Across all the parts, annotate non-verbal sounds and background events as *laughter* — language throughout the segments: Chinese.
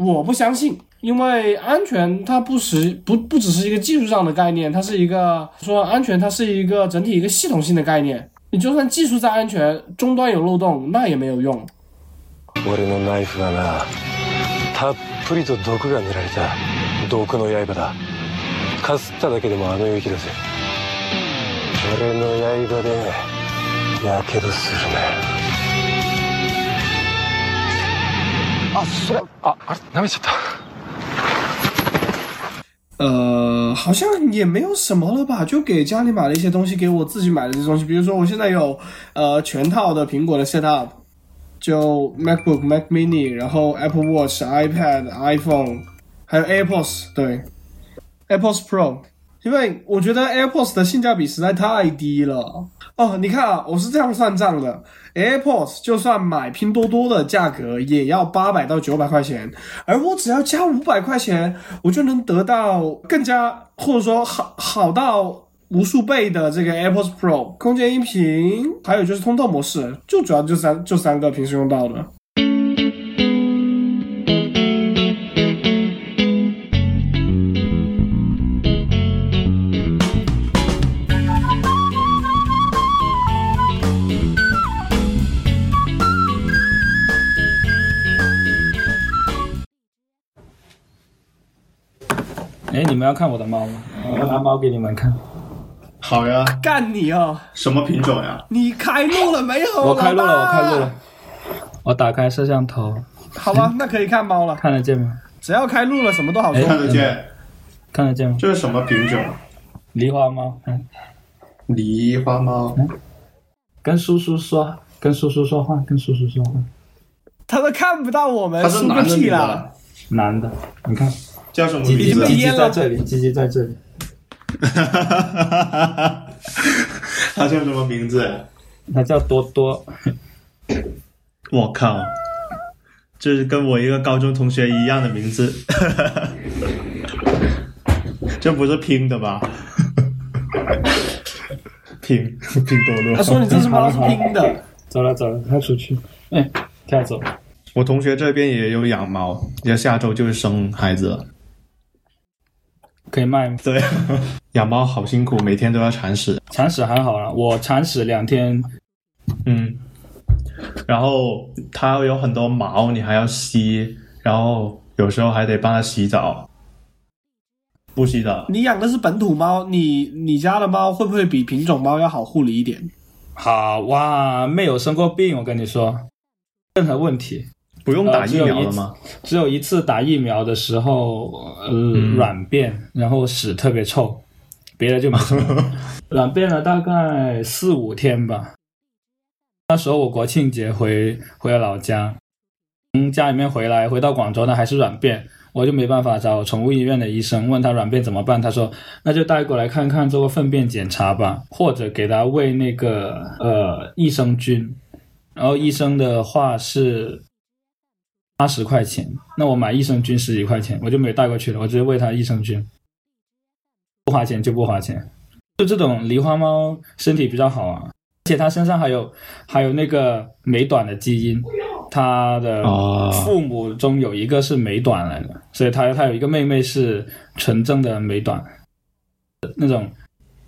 我不相信，因为安全它不是不不只是一个技术上的概念，它是一个说安全，它是一个整体一个系统性的概念。你就算技术再安全，终端有漏洞，那也没有用。俺のナイフはなたっぷりと毒が塗られた毒の刃だかすっただけでもあの勇気だぜ俺の刃でやけどするな あそれああれ舐めちゃった呃，好像也没有什么了吧，就给家里买了一些东西，给我自己买的这些东西，比如说我现在有呃全套的苹果的 setup，就 MacBook、Mac Mini，然后 Apple Watch、iPad、iPhone，还有 AirPods，对，AirPods Pro，因为我觉得 AirPods 的性价比实在太低了。 哦，你看啊，我是这样算账的，AirPods 就算买拼多多的价格也要八百到九百块钱，而我只要加五百块钱，我就能得到更加或者说好好到无数倍的这个 AirPods Pro，空间音频，还有就是通透模式，就主要就三就三个平时用到的。们要看我的猫吗？*laughs* 我拿猫给你们看。好呀，干你哦！什么品种呀？你开路了没有？我开路了，我开路了了。。我打开摄像头，好吧，那可以看猫了。看得见吗？只要开路了，什么都好说。哎看得见，看得见吗？这是什么品种？狸花猫，嗯，狸花猫。跟叔叔说，跟叔叔说话，跟叔叔说话。他都看不到我们，他是男的的！？男的，你看，叫什么名字？鸡鸡在这里，鸡鸡在这里。*laughs* 他叫什么名字？他叫多多，我靠，这是跟我一个高中同学一样的名字，*laughs* 这不是拼的吧？*laughs* 拼拼多多。他说你这只猫是拼的，走了走了，它出去。哎，跳走。我同学这边也有养猫，要下周就是生孩子了。可以卖吗？对，*laughs* 养猫好辛苦，每天都要铲屎。铲屎还好啦，我铲屎两天，嗯，然后它有很多毛，你还要吸，然后有时候还得帮它洗澡。不洗澡，你养的是本土猫，你你家的猫会不会比品种猫要好护理一点？好哇，没有生过病，我跟你说，任何问题。不用打疫苗了吗？只有一次打疫苗的时候，呃，软便，然后屎特别臭，别的就没什么。*laughs* 软便了大概四五天吧。那时候我国庆节回回了老家，从家里面回来，回到广州呢还是软便，我就没办法找宠物医院的医生问他软便怎么办，他说那就带过来看看，做个粪便检查吧，或者给他喂那个呃益生菌，然后医生的话是八十块钱，那我买益生菌十几块钱，我就没有带过去了，我直接喂它益生菌，不花钱就不花钱。就这种狸花猫身体比较好啊，而且它身上还有还有那个美短的基因，它的哦父母中有一个是美短来的，所以它它有一个妹妹是纯正的美短，那种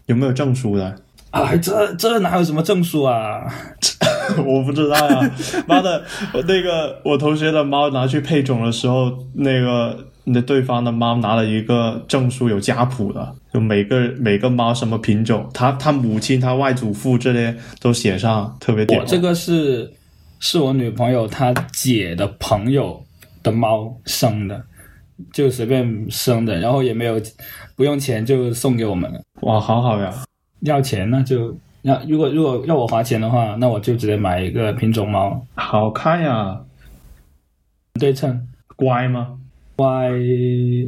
有没有证书的？哎，这这哪有什么证书啊？*laughs* *laughs* 我不知道呀、*laughs* 妈的，那个我同学的猫拿去配种的时候，那个那对方的猫拿了一个证书，有家谱的，就每个每个猫什么品种，他他母亲、他外祖父这些都写上，特别屌。我这个是是我女朋友她姐的朋友的猫生的，就随便生的，然后也没有不用钱就送给我们了。哇，好好呀！要钱那就要，如果如果要我花钱的话，那我就直接买一个品种猫，好看呀，对称。乖吗？乖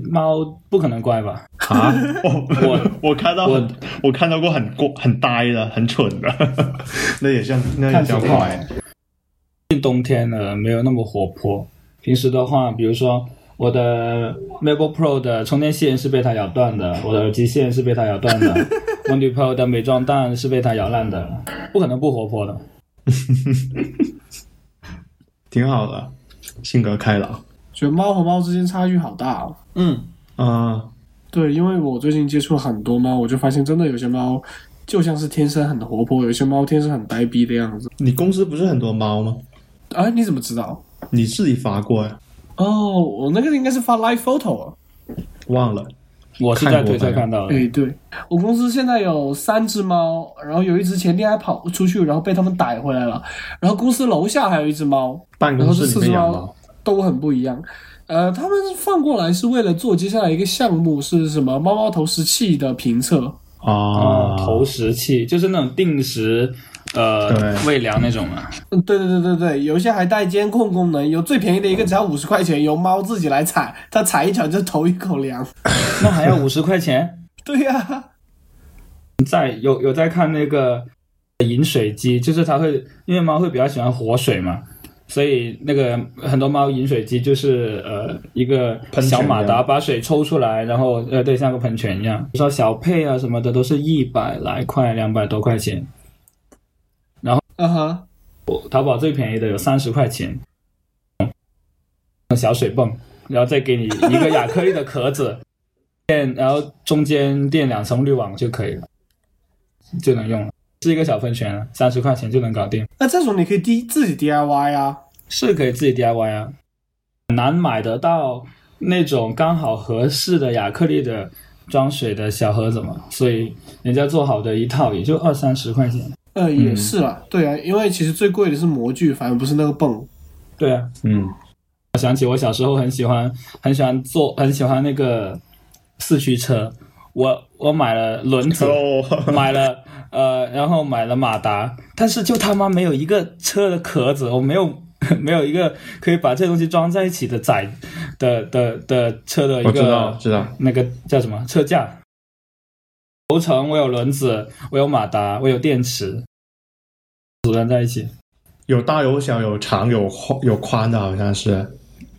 猫不可能乖吧？啊，我 *laughs* 我我看到很我看到过很过很呆的、很蠢的，*laughs* 那也像那也叫乖。冬天了没有那么活泼，平时的话，比如说我的 MacBook Pro 的充电线是被它咬断的，*laughs* 我的耳机线是被它咬断的，我女朋友的美妆蛋是被它咬烂的，不可能不活泼的。*laughs* 挺好的，性格开朗。觉得猫和猫之间差距好大哦。嗯，啊，对，因为我最近接触了很多猫，我就发现真的有些猫就像是天生很活泼，有些猫天生很呆逼的样子。你公司不是很多猫吗？哎，你怎么知道？你自己发过呀？哦，我那个应该是发 live photo 啊。忘了。我是在推特看到的。哎，对我公司现在有三只猫，然后有一只前天还跑出去，然后被他们逮回来了。然后公司楼下还有一只猫，办公室里然后这四只猫。都很不一样。呃，他们放过来是为了做接下来一个项目，是什么猫猫投食器的评测。啊哦，，投食器就是那种定时呃对喂粮那种嘛。嗯，对对对对对，有一些还带监控功能，有最便宜的一个只要五十块钱，由猫自己来踩，它踩一脚就投一口粮。*laughs* 那还要五十块钱？*laughs* 对呀、在有有在看那个饮水机，就是它会因为猫会比较喜欢活水嘛，所以那个很多猫饮水机就是呃一个喷小马达把水抽出来，然后呃对像个喷泉一样，说小配啊什么的都是一百来块两百多块钱，啊哈，我淘宝最便宜的有三十块钱，小水泵，然后再给你一个亚克力的壳子，*laughs* 垫，然后中间垫两层滤网就可以了，就能用了。是一个小喷泉了，三十块钱就能搞定，那这种你可以 D 自己 DIY 啊。是可以自己 DIY 啊，很难买得到那种刚好合适的亚克力的装水的小盒子嘛，所以人家做好的一套也就二三十块钱。呃，也是啦，对啊，因为其实最贵的是模具，反而不是那个泵。对啊，嗯，我想起我小时候很喜欢很喜欢坐很喜欢那个四驱车，我我买了轮子，哦，买了呃，然后买了马达，但是就他妈没有一个车的壳子，我没有 *laughs* 没有一个可以把这东西装在一起的载的的的车的一我知道个知道，那个叫什么？车架。轴承我有轮子，我有马达，我有电池，组装在一起。有大有小，有长有宽有宽的，好像是。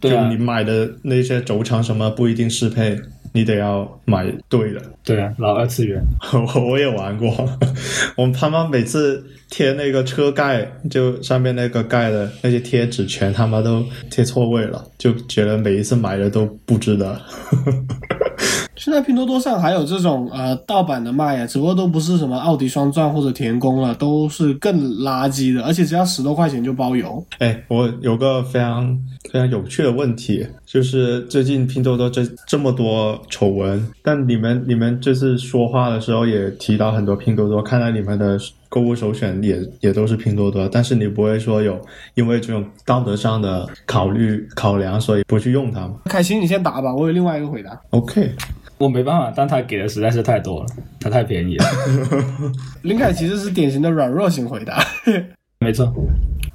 对啊就你买的那些轴承什么不一定适配，你得要买对的。对啊，老二次元。*laughs* 我我也玩过，*laughs* 我们他妈每次贴那个车盖，就上面那个盖的那些贴纸，全他妈都贴错位了，就觉得每一次买的都不值得。现在拼多多上还有这种呃盗版的卖啊，只不过都不是什么奥迪双钻或者田宫了，都是更垃圾的，而且只要十多块钱就包邮。哎，我有个非常非常有趣的问题，就是最近拼多多这这么多丑闻，但你们你们这次说话的时候也提到很多拼多多，看来你们的购物首选也也都是拼多多，但是你不会说有因为这种道德上的考虑考量，所以不去用它吗凯欣，你先答吧，我有另外一个回答。？OK，我没办法，但他给的实在是太多了，他太便宜了。*laughs* 林凯其实是典型的软弱型回答。*laughs* 没错，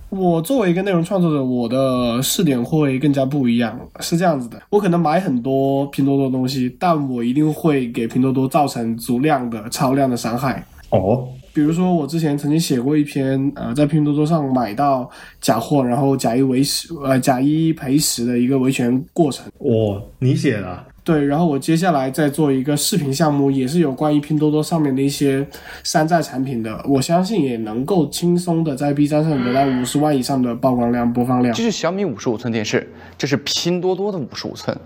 我作为一个内容创作者，我的试点会更加不一样。是这样子的，我可能买很多拼多多东西，但我一定会给拼多多造成足量的、超量的伤害。哦，比如说，我之前曾经写过一篇，呃，在拼多多上买到假货，然后假一为十，呃，假一赔十的一个维权过程。哦，你写的，对，然后我接下来再做一个视频项目，也是有关于拼多多上面的一些山寨产品的，我相信也能够轻松的在 B 站上得到五十万以上的曝光量、播放量这。是小米五十五寸电视，这是拼多多的五十五寸，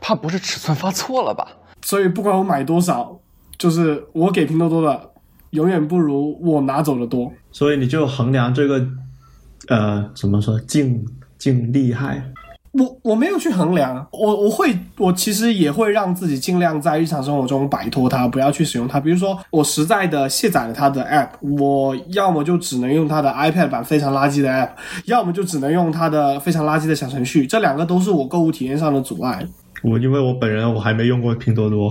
怕不是尺寸发错了吧？所以不管我买多少，就是我给拼多多的，永远不如我拿走的多。所以你就衡量这个，呃，怎么说净净厉害？我我没有去衡量，我我会我其实也会让自己尽量在日常生活中摆脱它，不要去使用它。比如说，我实在的卸载了它的 app，我要么就只能用它的 iPad 版非常垃圾的 app，要么就只能用它的非常垃圾的小程序，这两个都是我购物体验上的阻碍。我因为我本人我还没用过拼多多，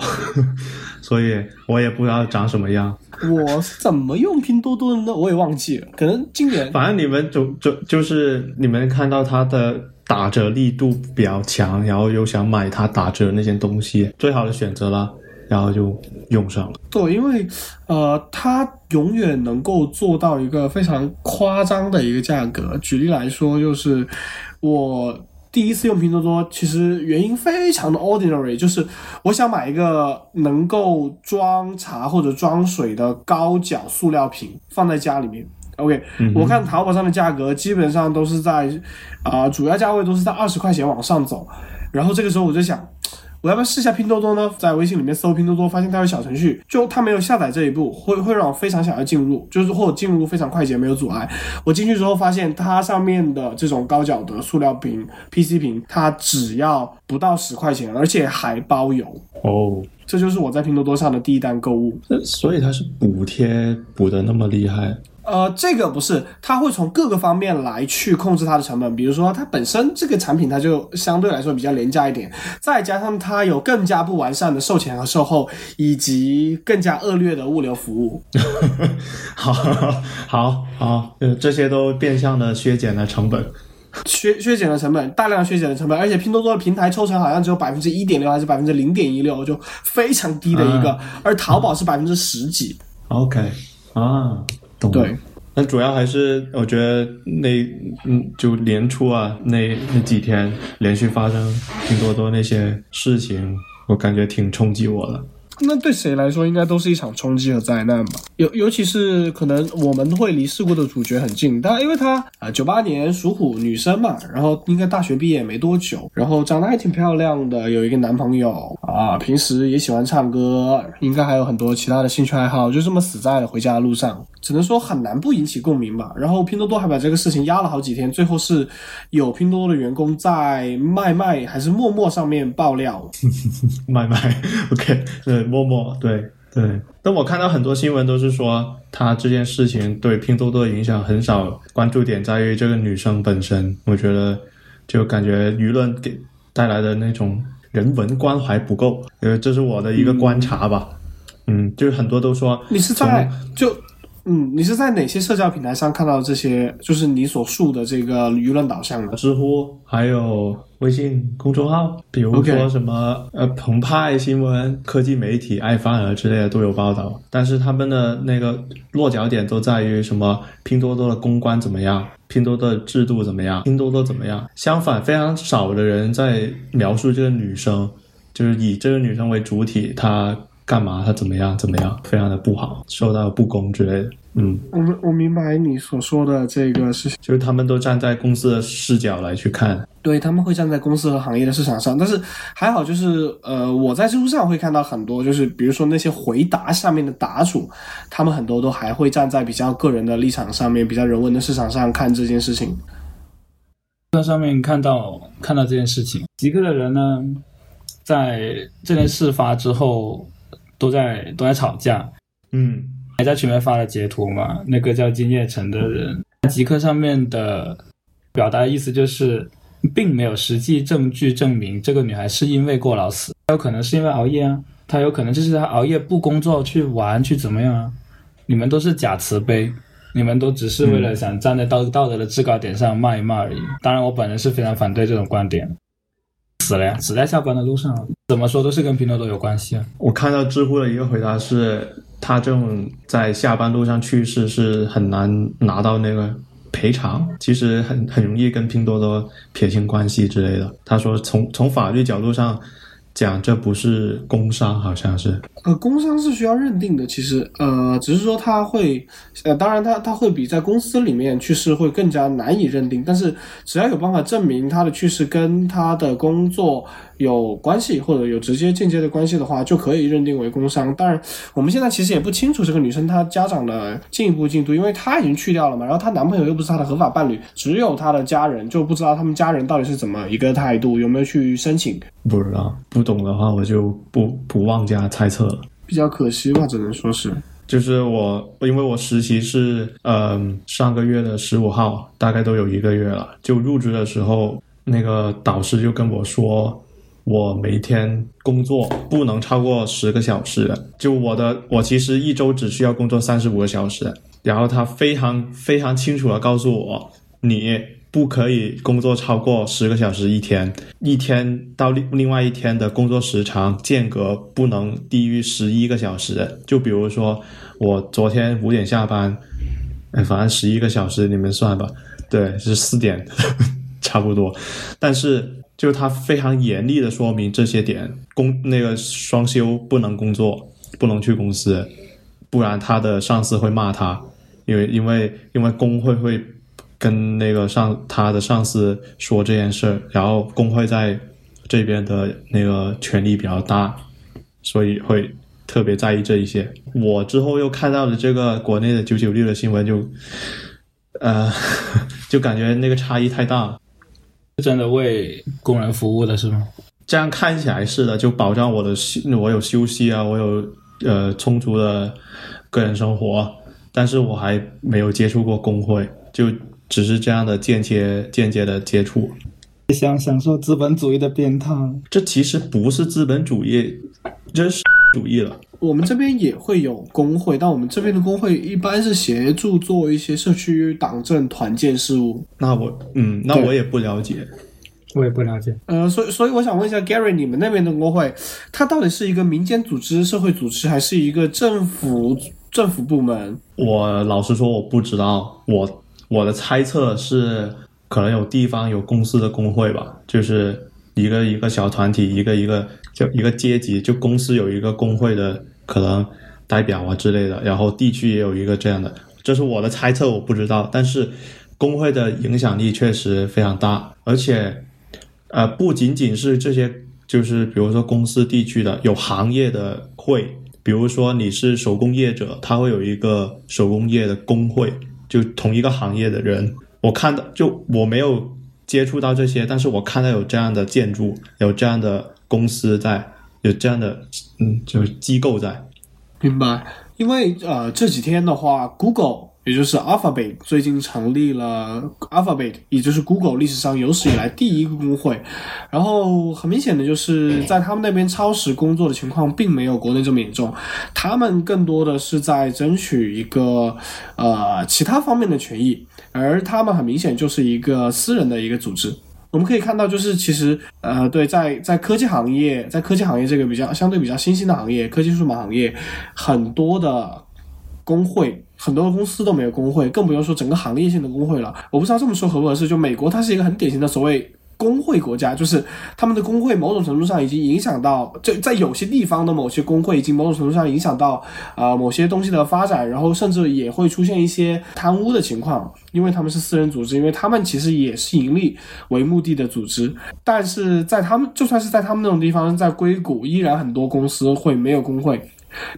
*laughs* 所以我也不知道长什么样。我是怎么用拼多多的呢？我也忘记了，可能今年反正你们就就就是你们看到它的打折力度比较强，然后又想买它打折的那些东西，最好的选择了，然后就用上了。对，因为呃，它永远能够做到一个非常夸张的一个价格。举例来说，就是我第一次用拼多多，其实原因非常的 ordinary，就是我想买一个能够装茶或者装水的高脚塑料瓶放在家里面。OK，、我看淘宝上的价格基本上都是在啊、主要价位都是在二十块钱往上走。然后这个时候我就想，我要不要试一下拼多多呢？在微信里面搜拼多多，发现它有小程序，就它没有下载这一步，会会让我非常想要进入，就是或者进入非常快捷，没有阻碍。我进去之后发现它上面的这种高脚的塑料瓶、PC 瓶，它只要不到十块钱，而且还包邮。哦，这就是我在拼多多上的第一单购物。这所以它是补贴补的那么厉害。呃，这个不是，它会从各个方面来去控制它的成本，比如说它本身这个产品它就相对来说比较廉价一点，再加上它有更加不完善的售前和售后，以及更加恶劣的物流服务。好，好，好，这些都变相的削减了成本。削削减了成本，大量削减了成本，而且拼多多的平台抽成好。像只有百分之一点六还是百分之零点一六，就非常低的一个，而淘宝是百分之十几。OK，啊，对，那主要还是我觉得那嗯，就年初啊，那那几天连续发生拼多多那些事情，我感觉挺冲击我的。那对谁来说，应该都是一场冲击和灾难吧。尤尤其是可能我们会离事故的主角很近，但因为她啊，九、八年属虎，女生嘛，然后应该大学毕业没多久，然后长得还挺漂亮的，有一个男朋友啊，平时也喜欢唱歌，应该还有很多其他的兴趣爱好，就这么死在了回家的路上，只能说很难不引起共鸣吧。然后拼多多还把这个事情压了好几天，最后是有拼多多的员工在卖卖还是陌陌上面爆料，卖卖，OK，对，陌陌，对对。但我看到很多新闻都是说，他这件事情对拼多多的影响很少，关注点在于这个女生本身。我觉得就感觉舆论给带来的那种人文关怀不够，呃，这是我的一个观察吧。嗯，就是很多都说你是在就嗯，你是在哪些社交平台上看到这些？就是你所述的这个舆论导向的？知乎还有微信公众号，比如说什么呃澎湃新闻、科技媒体、爱范儿之类的都有报道，但是他们的那个落脚点都在于什么拼多多的公关怎么样，拼多多的制度怎么样，拼多多怎么样。相反，非常少的人在描述这个女生，就是以这个女生为主体，她干嘛，他怎么样怎么样，非常的不好，受到不公之类的。嗯，我们我明白你所说的这个事情，就是他们都站在公司的视角来去看。对他们会站在公司和行业的市场上，但是还好就是呃，我在知乎上会看到很多，就是比如说那些回答下面的答主，他们很多都还会站在比较个人的立场上面，比较人文的市场上看这件事情。在上面看到看到这件事情，极客的人呢，在这件事发之后，都在都在吵架，嗯还在群里面发了截图嘛。那个叫金叶城的人，极客上面的表达的意思就是，并没有实际证据证明这个女孩是因为过劳死，她有可能是因为熬夜啊，她有可能就是她熬夜不工作去玩去怎么样啊。你们都是假慈悲，你们都只是为了想站在道道德的制高点上骂一骂而已。当然，我本人是非常反对这种观点。死了呀，死在下班的路上啊，怎么说都是跟拼多多有关系啊。我看到知乎的一个回答是，他这种在下班路上去世是很难拿到那个赔偿，其实很很容易跟拼多多撇清关系之类的。他说从从法律角度上讲，这不是工伤，好像是。呃，工伤是需要认定的，其实呃，只是说他会，呃，当然他他会比在公司里面去世会更加难以认定，但是只要有办法证明他的去世跟他的工作有关系，或者有直接间接的关系的话，就可以认定为工伤。当然，我们现在其实也不清楚这个女生她家长的进一步进度，因为她已经去掉了嘛，然后她男朋友又不是她的合法伴侣，只有她的家人，就不知道他们家人到底是怎么一个态度，有没有去申请，不知道，不懂的话我就不不妄加猜测了。比较可惜吧，只能说是。就是我，因为我实习是，嗯、上个月的十五号，大概都有一个月了。就入职的时候，那个导师就跟我说，我每天工作不能超过十个小时。就我的，我其实一周只需要工作三十五个小时。然后他非常非常清楚的告诉我，你不可以工作超过十个小时一天，一天到另另外一天的工作时长间隔不能低于十一个小时。就比如说，我昨天五点下班，哎，*laughs* 反正十一个小时你们算吧，对，是四点，*laughs* 差不多。但是就他非常严厉的说明这些点，工那个双休不能工作，不能去公司，不然他的上司会骂他。因为因为因为工会会跟那个上他的上司说这件事，然后工会在这边的那个权力比较大，所以会特别在意这一些。我之后又看到了这个国内的九九六的新闻就，呃，*laughs* 就感觉那个差异太大了。真的为工人服务的是吗？这样看起来是的，就保障我的休，我有休息啊，我有呃充足的个人生活，但是我还没有接触过工会，就只是这样的间接间接的接触。想享受资本主义的鞭挞，这其实不是资本主义，这是 *laughs* 主义了。我们这边也会有工会，但我们这边的工会一般是协助做一些社区党政团建事务。那我嗯，那我也不了解。我也不了解。呃，所以所以我想问一下 Gary，你们那边的工会，它到底是一个民间组织、社会组织，还是一个政府政府部门？我老实说，我不知道。我我的猜测是，可能有地方有公司的工会吧，就是一个一个小团体，一个一个就一个阶级，就公司有一个工会的可能代表啊之类的，然后地区也有一个这样的，这是我的猜测，我不知道。但是工会的影响力确实非常大，而且。呃，不仅仅是这些，就是比如说公司地区的有行业的会，比如说你是手工业者，他会有一个手工业的工会，就同一个行业的人。我看到，就我没有接触到这些，但是我看到有这样的建筑，有这样的公司在，有这样的嗯，就是机构在。明白，因为呃这几天的话，Google。也就是 Alphabet 最近成立了 Alphabet，也就是 Google 历史上有史以来第一个工会。然后很明显的就是在他们那边超时工作的情况并没有国内这么严重，他们更多的是在争取一个呃其他方面的权益，而他们很明显就是一个私人的一个组织。我们可以看到，就是其实呃对，在在科技行业，在科技行业这个比较相对比较新兴的行业，科技数码行业，很多的工会。很多的公司都没有工会，更不用说整个行业性的工会了。我不知道这么说合不合适。就美国，它是一个很典型的所谓工会国家，就是他们的工会某种程度上已经影响到，就在有些地方的某些工会已经某种程度上影响到啊某些东西的发展，然后甚至也会出现一些贪污的情况，因为他们是私人组织，因为他们其实也是盈利为目的的组织。但是在他们就算是在他们那种地方，在硅谷依然很多公司会没有工会。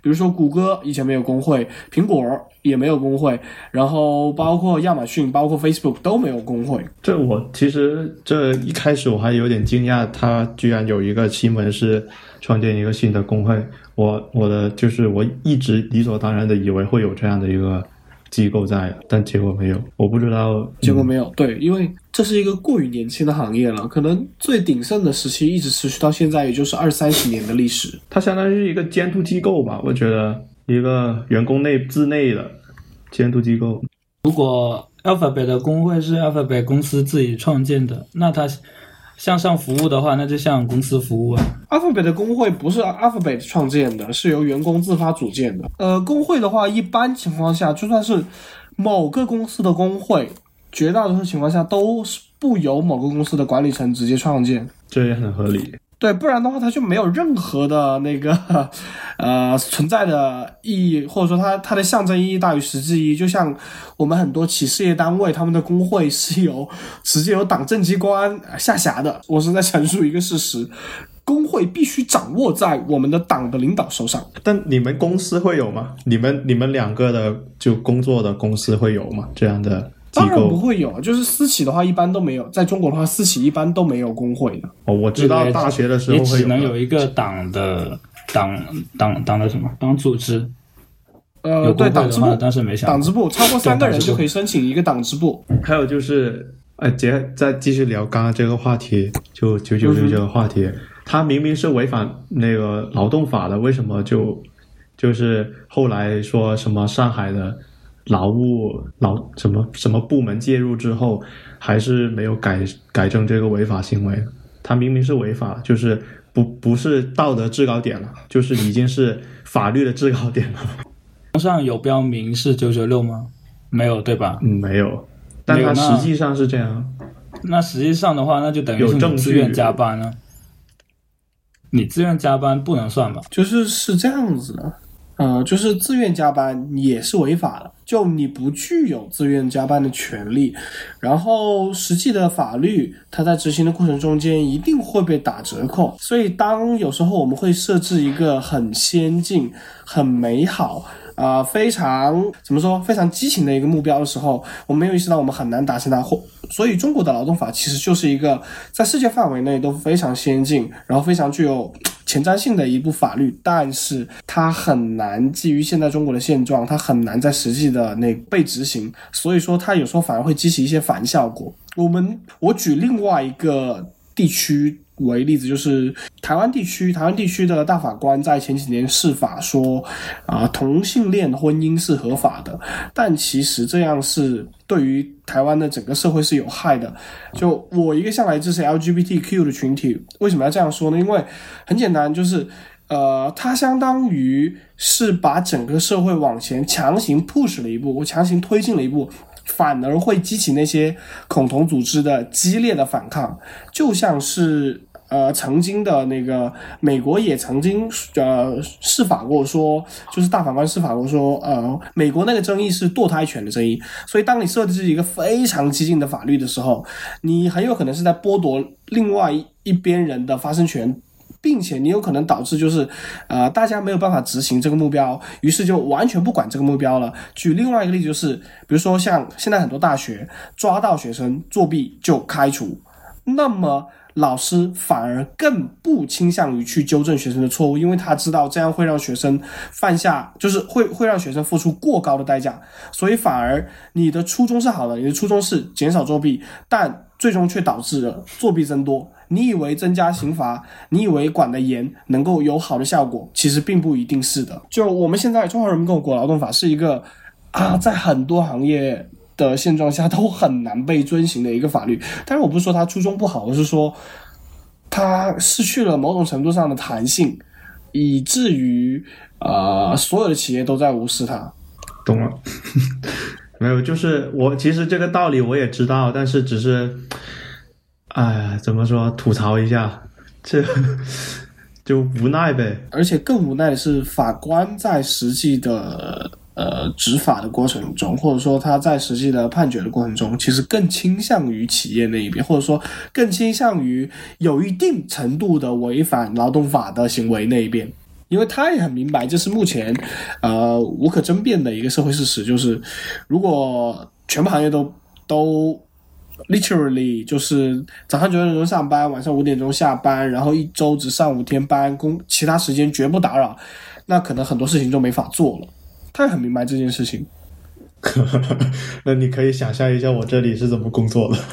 比如说，谷歌以前没有工会，苹果也没有工会，然后包括亚马逊、包括 Facebook 都没有工会。这我其实这一开始我还有点惊讶，他居然有一个新闻是创建一个新的工会。我我的就是我一直理所当然的以为会有这样的一个。机构在，但结果没有，我不知道结果没有。对，因为这是一个过于年轻的行业了，可能最鼎盛的时期一直持续到现在，也就是二三十年的历史。它相当于是一个监督机构吧，我觉得一个员工内自内的监督机构。如果 Alphabet 的工会是 Alphabet 公司自己创建的，那它。向上服务的话，那就向公司服务啊。Alphabet 的工会不是 Alphabet 创建的，是由员工自发组建的。呃，工会的话，一般情况下，就算是某个公司的工会，绝大多数情况下都是不由某个公司的管理层直接创建。这也很合理。对，不然的话，它就没有任何的那个，*laughs* 呃，存在的意义，或者说它它的象征意义大于实质意义。就像我们很多企事业单位，他们的工会是由直接由党政机关下辖的。我是在陈述一个事实，工会必须掌握在我们的党的领导手上。但你们公司会有吗？你们你们两个的就工作的公司会有吗？这样的？当然不会有，就是私企的话一般都没有。在中国的话，私企一般都没有工会的。哦，我知道大学的时候也只能有一个党的党党党的什么党组织。呃，对，党支部，但是没想党支部超过三个人就可以申请一个党支部。还有就是，哎，接再继续聊刚刚这个话题，就九九六这个话题，他明明是违反那个劳动法的，为什么就就是后来说什么上海的？劳务劳什么什么部门介入之后，还是没有改改正这个违法行为。他明明是违法，就是不不是道德制高点了，就是已经是法律的制高点了。*laughs* 上有标明是九九六吗？没有对吧？嗯，没有。但他实际上是这样。那实际上的话，那就等于是你自愿加班了。你自愿加班不能算吧？就是是这样子的。呃，就是自愿加班也是违法的，就你不具有自愿加班的权利，然后实际的法律它在执行的过程中间一定会被打折扣，所以当有时候我们会设置一个很先进、很美好。啊、非常怎么说，非常激情的一个目标的时候，我们没有意识到我们很难达成它。或所以中国的劳动法其实就是一个在世界范围内都非常先进，然后非常具有前瞻性的一部法律，但是它很难基于现在中国的现状，它很难在实际的那被执行，所以说它有时候反而会激起一些反效果。我们我举另外一个地区为例子，就是台湾地区，台湾地区的大法官在前几年释法说，啊、同性恋婚姻是合法的，但其实这样是对于台湾的整个社会是有害的。就我一个向来支持 LGBTQ 的群体，为什么要这样说呢？因为很简单，就是。呃，它相当于是把整个社会往前强行 push 了一步，我强行推进了一步，反而会激起那些恐同组织的激烈的反抗，就像是呃曾经的那个美国也曾经呃释法过说，就是大法官释法过说，呃美国那个争议是堕胎权的争议，所以当你设置一个非常激进的法律的时候，你很有可能是在剥夺另外一边人的发声权。并且你有可能导致就是，呃，大家没有办法执行这个目标，于是就完全不管这个目标了。举另外一个例子就是，比如说像现在很多大学抓到学生作弊就开除，那么老师反而更不倾向于去纠正学生的错误，因为他知道这样会让学生犯下，就是会会让学生付出过高的代价，所以反而你的初衷是好的，你的初衷是减少作弊，但最终却导致了作弊增多。你以为增加刑罚，你以为管得严能够有好的效果，其实并不一定是的。就我们现在《中华人民共和国劳动法》是一个啊，在很多行业的现状下都很难被遵循的一个法律。但是我不是说它初衷不好，我是说它失去了某种程度上的弹性，以至于呃所有的企业都在无视它。懂了。*laughs* 没有，就是我其实这个道理我也知道，但是只是，哎，怎么说，吐槽一下，这就无奈呗。而且更无奈的是，法官在实际的呃执法的过程中，或者说他在实际的判决的过程中，其实更倾向于企业那一边，或者说更倾向于有一定程度的违反劳动法的行为那一边。因为他也很明白，这是目前呃无可争辩的一个社会事实，就是如果全部行业都都 literally 就是早上九点钟上班，晚上五点钟下班，然后一周只上五天班，工其他时间绝不打扰，那可能很多事情就没法做了。他也很明白这件事情，*laughs* 那你可以想象一下我这里是怎么工作的。*laughs*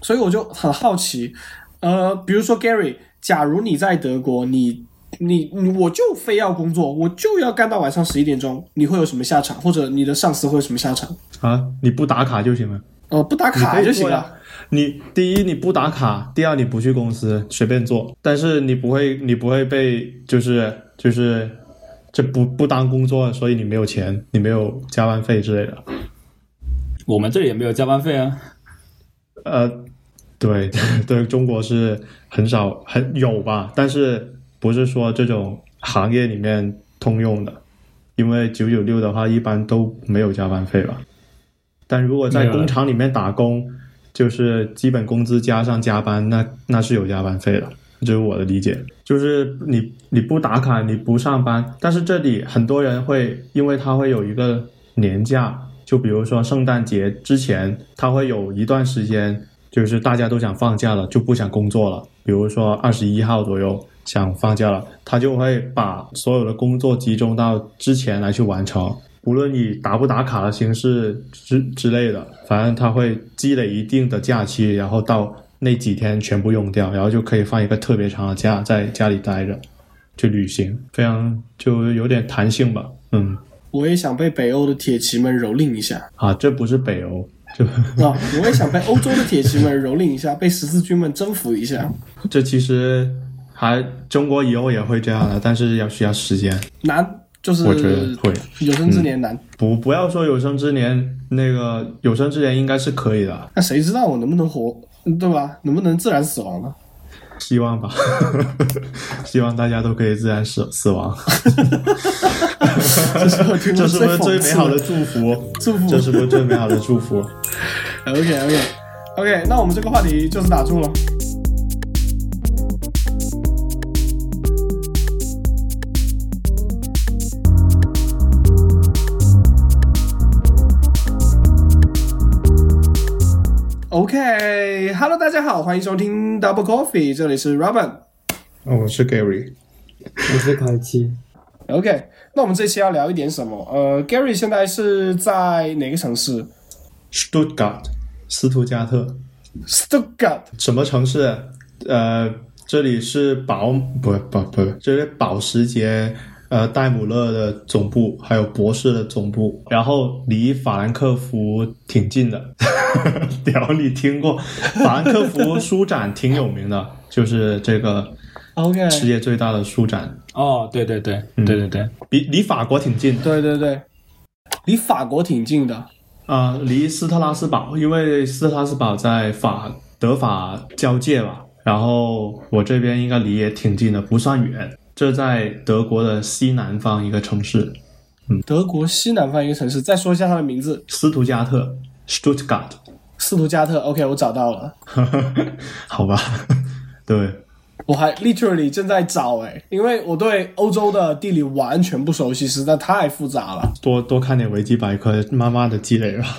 所以我就很好奇，呃，比如说 Gary，假如你在德国，你你你我就非要工作，我就要干到晚上十一点钟，你会有什么下场？或者你的上司会有什么下场？啊，你不打卡就行了。呃，不打卡就行了。你第一你不打卡，第二你不去公司随便做，但是你不会你不会被就是就是这不不当工作，所以你没有钱，你没有加班费之类的。我们这里也没有加班费啊。呃，对 *laughs* 对，中国是很少很有吧，但是不是说这种行业里面通用的，因为九九六的话一般都没有加班费吧。但如果在工厂里面打工，就是基本工资加上加班，那那是有加班费的，这是我的理解。就是你你不打卡，你不上班，但是这里很多人会，因为他会有一个年假，就比如说圣诞节之前，他会有一段时间，就是大家都想放假了，就不想工作了。比如说二十一号左右想放假了，他就会把所有的工作集中到之前来去完成。无论以打不打卡的形式之之类的，反正他会积累一定的假期，然后到那几天全部用掉，然后就可以放一个特别长的假，在家里待着，去旅行，非常就有点弹性吧。嗯，我也想被北欧的铁骑们蹂躏一下啊，这不是北欧，就啊！我也想被欧洲的铁骑们蹂躏一下，被十字军们征服一下。这其实还中国以后也会这样的，但是要需要时间。难就是我觉得会有生之年难。不不要说有生之年，那个有生之年应该是可以的。那谁知道我能不能活，对吧？能不能自然死亡呢？希望吧，*laughs* 希望大家都可以自然死死亡。*laughs* 这是我听过这是不是最美好的祝福？祝福这是不是最美好的祝福？OK OK OK，那我们这个话题就是打住了。OK，Hello，、大家好，欢迎收听 Double Coffee，这里是 Robin。哦我是 Gary，我是凯奇，OK，那我们这期要聊一点什么？呃，Gary 现在是在哪个城市 Stuttgart，斯图加特。？Stuttgart。什么城市？呃，这里是保不不不，这是保时捷呃戴姆勒的总部，还有博士的总部，然后离法兰克福挺近的。*laughs* 屌，你听过法兰克福书展挺有名的，就是这个 OK，世界最大的书展，哦，对对对，嗯对对对，离离法国挺近对对对，离法国挺近的。啊、离斯特拉斯堡，因为斯特拉斯堡在法德法交界吧，然后我这边应该离也挺近的，不算远。这在德国的西南方一个城市，嗯德国西南方一个城市，再说一下它的名字，斯图加特 （Stuttgart）。斯图加特。OK，我找到了，*laughs* 好吧，对，我还 literally 正在找哎，因为我对欧洲的地理完全不熟悉，实在太复杂了。多多看点维基百科，慢慢的积累吧，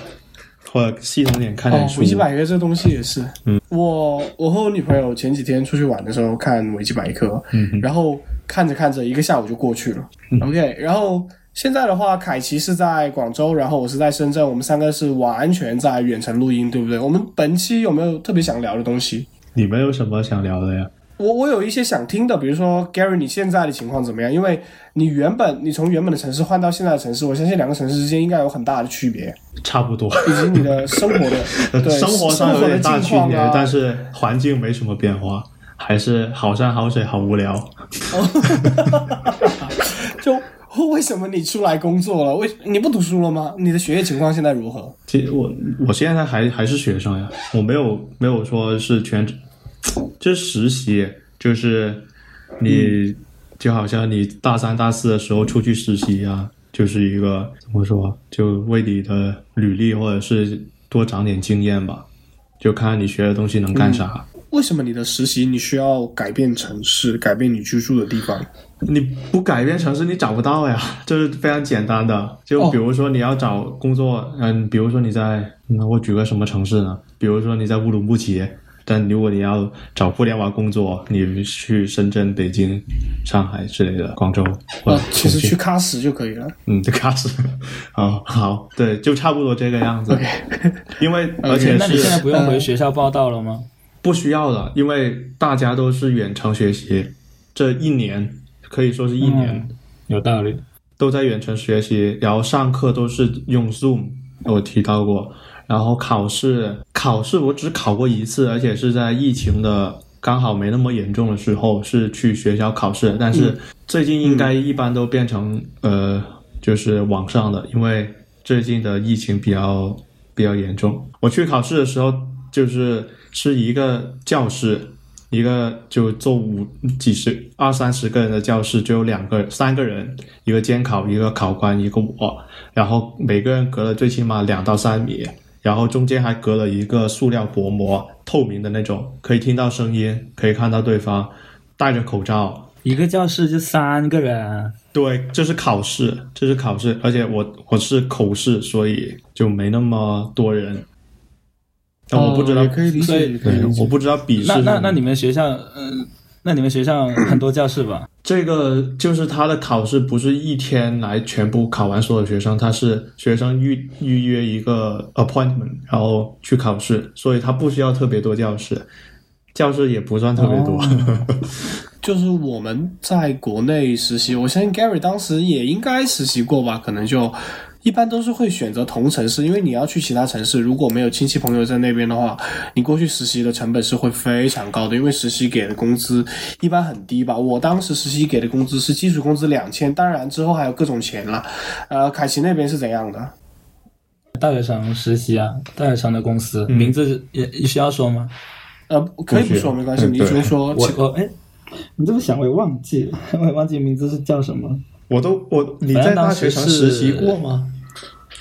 或者系统点看哦点，书。维基百科这东西也是，嗯，我我和我女朋友前几天出去玩的时候看维基百科，嗯然后看着看着一个下午就过去了。OK，然后现在的话，凯奇是在广州，然后我是在深圳，我们三个是完全在远程录音，对不对？我们本期有没有特别想聊的东西？你们有什么想聊的呀？我我有一些想听的，比如说 Gary，你现在的情况怎么样？因为你原本你从原本的城市换到现在的城市，我相信两个城市之间应该有很大的区别，差不多。以及你的生活的 *laughs* 对生活上有生活的点大区别，境况啊，但是环境没什么变化，还是好山好水好无聊。哦 *laughs* 就为什么你出来工作了？为你不读书了吗？你的学业情况现在如何？其实我我现在还还是学生呀，我没有没有说是全职，就实习，就是你、就好像你大三大四的时候出去实习啊，就是一个怎么说，就为你的履历或者是多长点经验吧，就看看你学的东西能干啥。为什么你的实习你需要改变城市，改变你居住的地方？你不改变城市，你找不到呀，*laughs* 这是非常简单的。就哦比如说你要找工作，嗯，比如说你在，嗯，我举个什么城市呢？比如说你在乌鲁木齐，但如果你要找互联网工作，你去深圳、北京、上海之类的，广州或者啊，其实去喀什就可以了。嗯，对喀什，*laughs* 好好，对，就差不多这个样子。因为而且那你现在不用回学校报道了吗？不需要的，因为大家都是远程学习，这一年可以说是一年。嗯有道理。都在远程学习，然后上课都是用 Zoom，我提到过。然后考试，考试我只考过一次，而且是在疫情的刚好没那么严重的时候，是去学校考试。但是最近应该一般都变成、呃，就是网上的，因为最近的疫情比较比较严重。我去考试的时候，就是是一个教室，一个就坐五几十二三十个人的教室，只有两个三个人，一个监考，一个考官，一个我，然后每个人隔了最起码两到三米，然后中间还隔了一个塑料薄膜，透明的那种，可以听到声音，可以看到对方，戴着口罩。一个教室就三个人，对，这是考试，这是考试，而且我我是口试，所以就没那么多人。但我不知道，哦可以理所以解，也可以理解。我不知道笔试那那那你们学校，嗯、那你们学校很多教室吧？*coughs* 这个就是他的考试不是一天来全部考完所有学生，他是学生预预约一个 appointment，然后去考试，所以他不需要特别多教室，教室也不算特别多。*laughs* 就是我们在国内实习，我相信 Gary 当时也应该实习过吧，可能就一般都是会选择同城市，因为你要去其他城市，如果没有亲戚朋友在那边的话，你过去实习的成本是会非常高的，因为实习给的工资一般很低吧。我当时实习给的工资是基础工资两千，当然之后还有各种钱了。呃，凯奇那边是怎样的？大学生实习啊，大学生的公司、名字也也需要说吗？呃，可以不说没关系，你嗯对就说。我我哎，你这么想我也忘记了，*laughs* 我也忘记名字是叫什么。我都我你在大学城实习过吗？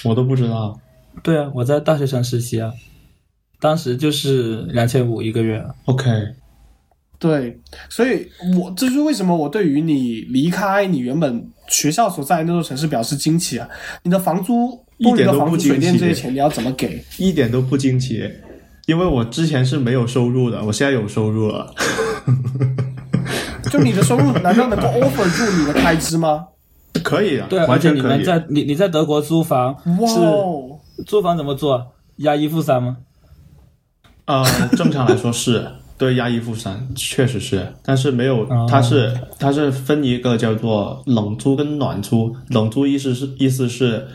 我都不知道。对啊，我在大学城实习啊，当时就是两千五一个月。OK，对，所以我这就是为什么我对于你离开你原本学校所在的那座城市表示惊奇啊！你的房租、一的房租、不惊水电这些钱你要怎么给？一点都不惊奇，因为我之前是没有收入的，我现在有收入了。*laughs* 就你的收入难道能够 offer 住你的开支吗？可以啊，对啊，而完全可以。且你们在你你在德国租房哇是哦！租房怎么做啊？押一付三吗？呃，正常来说是 *laughs* 对押一付三，确实是，但是没有哦，它是它是分一个叫做冷租跟暖租，冷租意思是意思是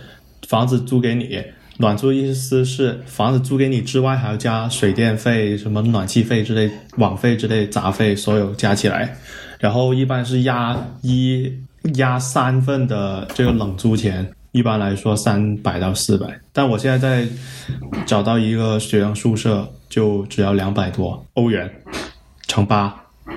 房子租给你。暖租意思是房子租给你之外，还要加水电费、什么暖气费之类、网费之类杂费，所有加起来，然后一般是押一押三份的这个冷租钱，一般来说三百到四百。但我现在在找到一个学生宿舍，就只要两百多欧元，乘八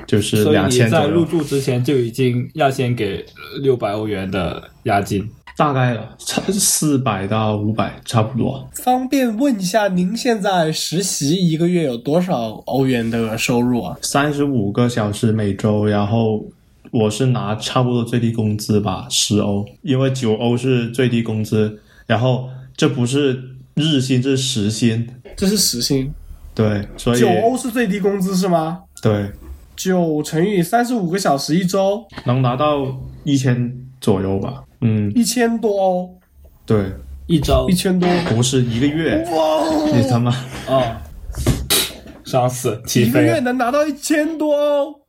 就是两千在入住之前就已经要先给六百欧元的押金。大概了，差四百到五百差不多。方便问一下，您现在实习一个月有多少欧元的收入啊？三十五个小时每周，然后我是拿差不多最低工资吧，十欧，因为九欧是最低工资，然后这不是日薪，这是时薪，这是时薪，对，所以九欧是最低工资是吗？对。九乘以三十五个小时一周，能拿到一千左右吧，嗯，一千多欧，对，一周。一千多。不是一个月，哇你他妈。哦，*laughs* 爽死，一个！月能拿到一千多欧，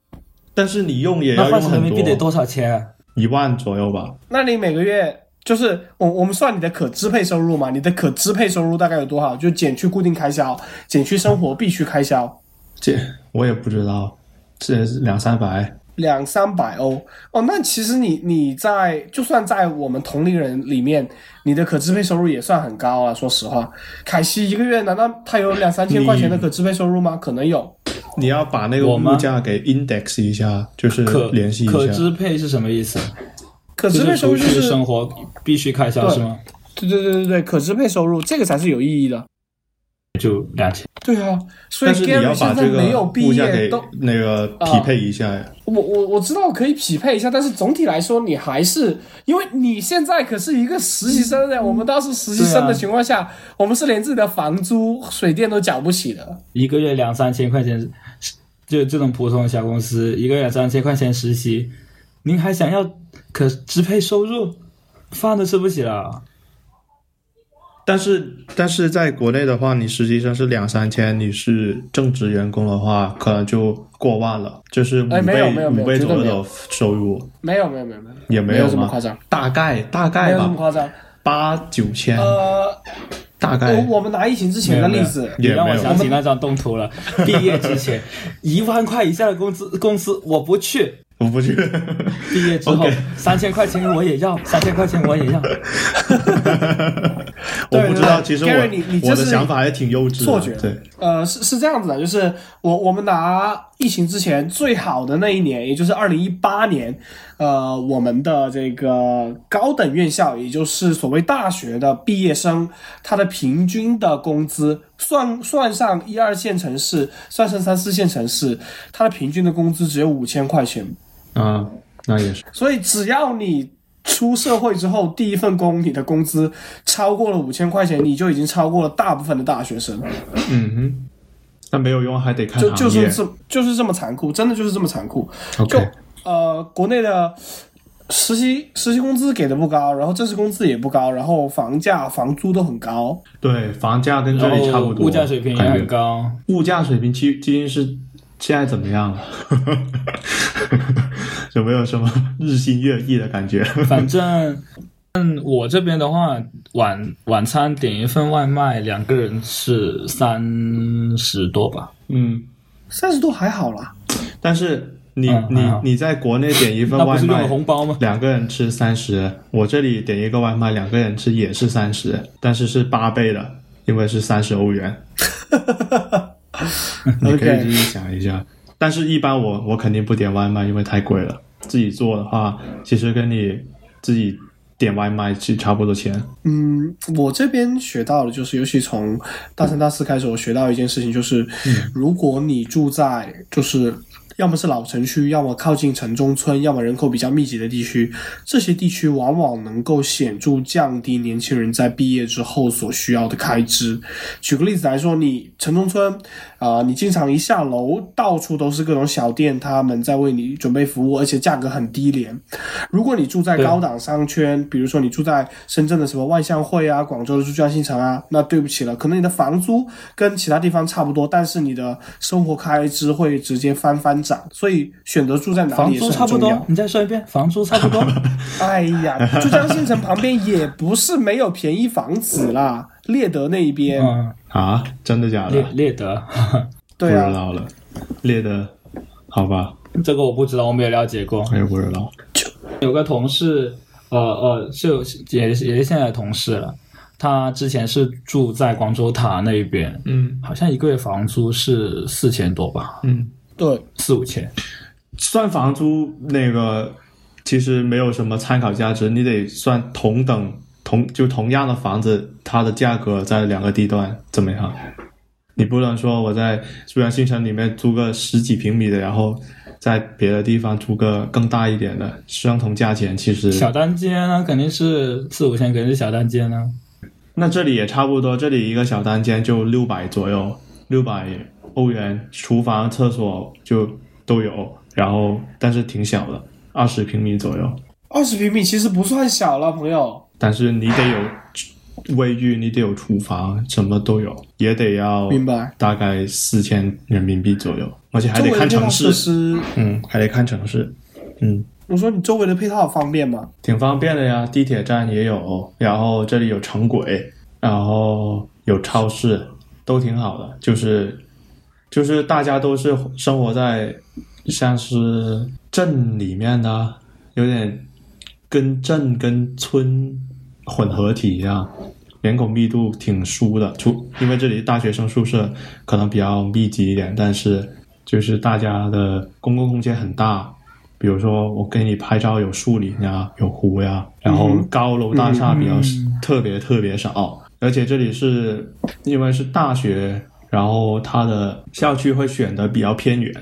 但是你用也那换成人要用很多，民币得多少钱啊？一万左右吧，那你每个月就是我我们算你的可支配收入嘛？你的可支配收入大概有多少？就减去固定开销，减去生活必须开销，这我也不知道，这两三百，两三百欧哦。那其实你你在就算在我们同龄人里面，你的可支配收入也算很高啊。说实话，凯西一个月难道他有两三千块钱的可支配收入吗？可能有。你要把那个物价给 index 一下，就是可联系一可。支配是什么意思？可支配收入就是生活必须开销是吗？对对对对对，可支配收入这个才是有意义的。就两千。对啊，所以你 Gary 要把现在这个没有毕物价给业都那个匹配一下呀。我我我知道可以匹配一下，但是总体来说，你还是因为你现在可是一个实习生的，我们当时实习生的情况下，我们是连自己的房租、水电都缴不起的。一个月两三千块钱，就这种普通的小公司，一个月两三千块钱实习，您还想要可支配收入，饭都吃不起了。但是但是在国内的话，你实习生是两三千，你是正职员工的话，可能就过万了，就是五哎没有倍没有没有五倍左右的收入，没有没有没有没有，也没有吗这么夸张，大概大没有这么概吧，夸张。八九千，呃，大概我我们拿疫情之前的例子，你让我想起那张动图了。*laughs* 毕业之前，一万块以下的工资公司我不去。我不去。毕业之后三千块钱我也要，三千块钱我也要。*laughs* 我不知道，其实 Gary，你你我我的想法还挺幼稚的。错觉对，呃，是是这样子的，就是我我们拿疫情之前最好的那一年，也就是二零一八年，呃，我们的这个高等院校，也就是所谓大学的毕业生，他的平均的工资，算算上一二线城市，算上三四线城市，他的平均的工资只有五千块钱。啊，那也是。所以只要你出社会之后第一份工，你的工资超过了五千块钱，你就已经超过了大部分的大学生。嗯哼，那没有用，还得看就。就是这就是这么残酷，真的就是这么残酷。就呃，国内的实习实习工资给的不高，然后正式工资也不高，然后房价房租都很高。对，房价跟这里差不多，物价水平也很高。物价水平究究竟是现在怎么样了？*laughs* 有没有什么日新月异的感觉？反正，嗯，我这边的话，晚晚餐点一份外卖，两个人是三十多吧。嗯，三十多还好啦，但是你、你你在国内点一份外那不是用了卖，红包吗？两个人吃三十，我这里点一个外卖，两个人吃也是三十，但是是八倍的，因为是三十欧元。*laughs* *laughs* 你可以自己想一下。但是，一般我我肯定不点外卖，因为太贵了。自己做的话，其实跟你自己点外卖其实差不多钱。嗯，我这边学到的就是，尤其从大三、大四开始，我学到一件事情，就是，如果你住在就是要么是老城区，要么靠近城中村，要么人口比较密集的地区，这些地区往往能够显著降低年轻人在毕业之后所需要的开支。举个例子来说，你城中村啊、你经常一下楼，到处都是各种小店，他们在为你准备服务，而且价格很低廉。如果你住在高档商圈，比如说你住在深圳的什么万象汇啊、广州的珠江新城啊，那对不起了，可能你的房租跟其他地方差不多，但是你的生活开支会直接翻翻涨，所以选择住在哪房里房租差不多是重要，。你再说一遍，房租差不多。*laughs* 哎呀，珠江新城旁边也不是没有便宜房子啦，猎德那一边，嗯，啊，真的假列的？猎德，*laughs* 对啊，不知道了，猎德，好吧，这个我不知道，我没有了解过。我也不知道。有个同事，呃呃，就也也是现在的同事了。他之前是住在广州塔那边，嗯好像一个月房租是四千多吧，嗯，对，四五千。算房租那个其实没有什么参考价值，你得算同等同就同样的房子，它的价格在两个地段怎么样？你不能说我在珠江新城里面租个十几平米的，然后在别的地方租个更大一点的，相同价钱其实小单间呢，肯定是四五千，肯定是小单间呢。那这里也差不多，这里一个小单间就六百左右，六百欧元，厨房、厕所就都有，然后但是挺小的，二十平米左右。二十平米其实不算小了，朋友。但是你得有卫浴，你得有厨房，什么都有，也得要明白大概四千人民币左右，而且还得看城市，施，嗯，还得看城市，嗯，我说你周围的配套方便吗？挺方便的呀，地铁站也有，然后这里有城轨，然后有超市，都挺好的，就是就是大家都是生活在像是镇里面的，有点跟镇跟村混合体一样，人口密度挺疏的。除因为这里大学生宿舍可能比较密集一点，但是就是大家的公共空间很大。比如说，我给你拍照有树林呀，有湖呀，然后高楼大厦比较、特别特别少，而且这里是因为是大学，然后它的校区会选的比较偏远，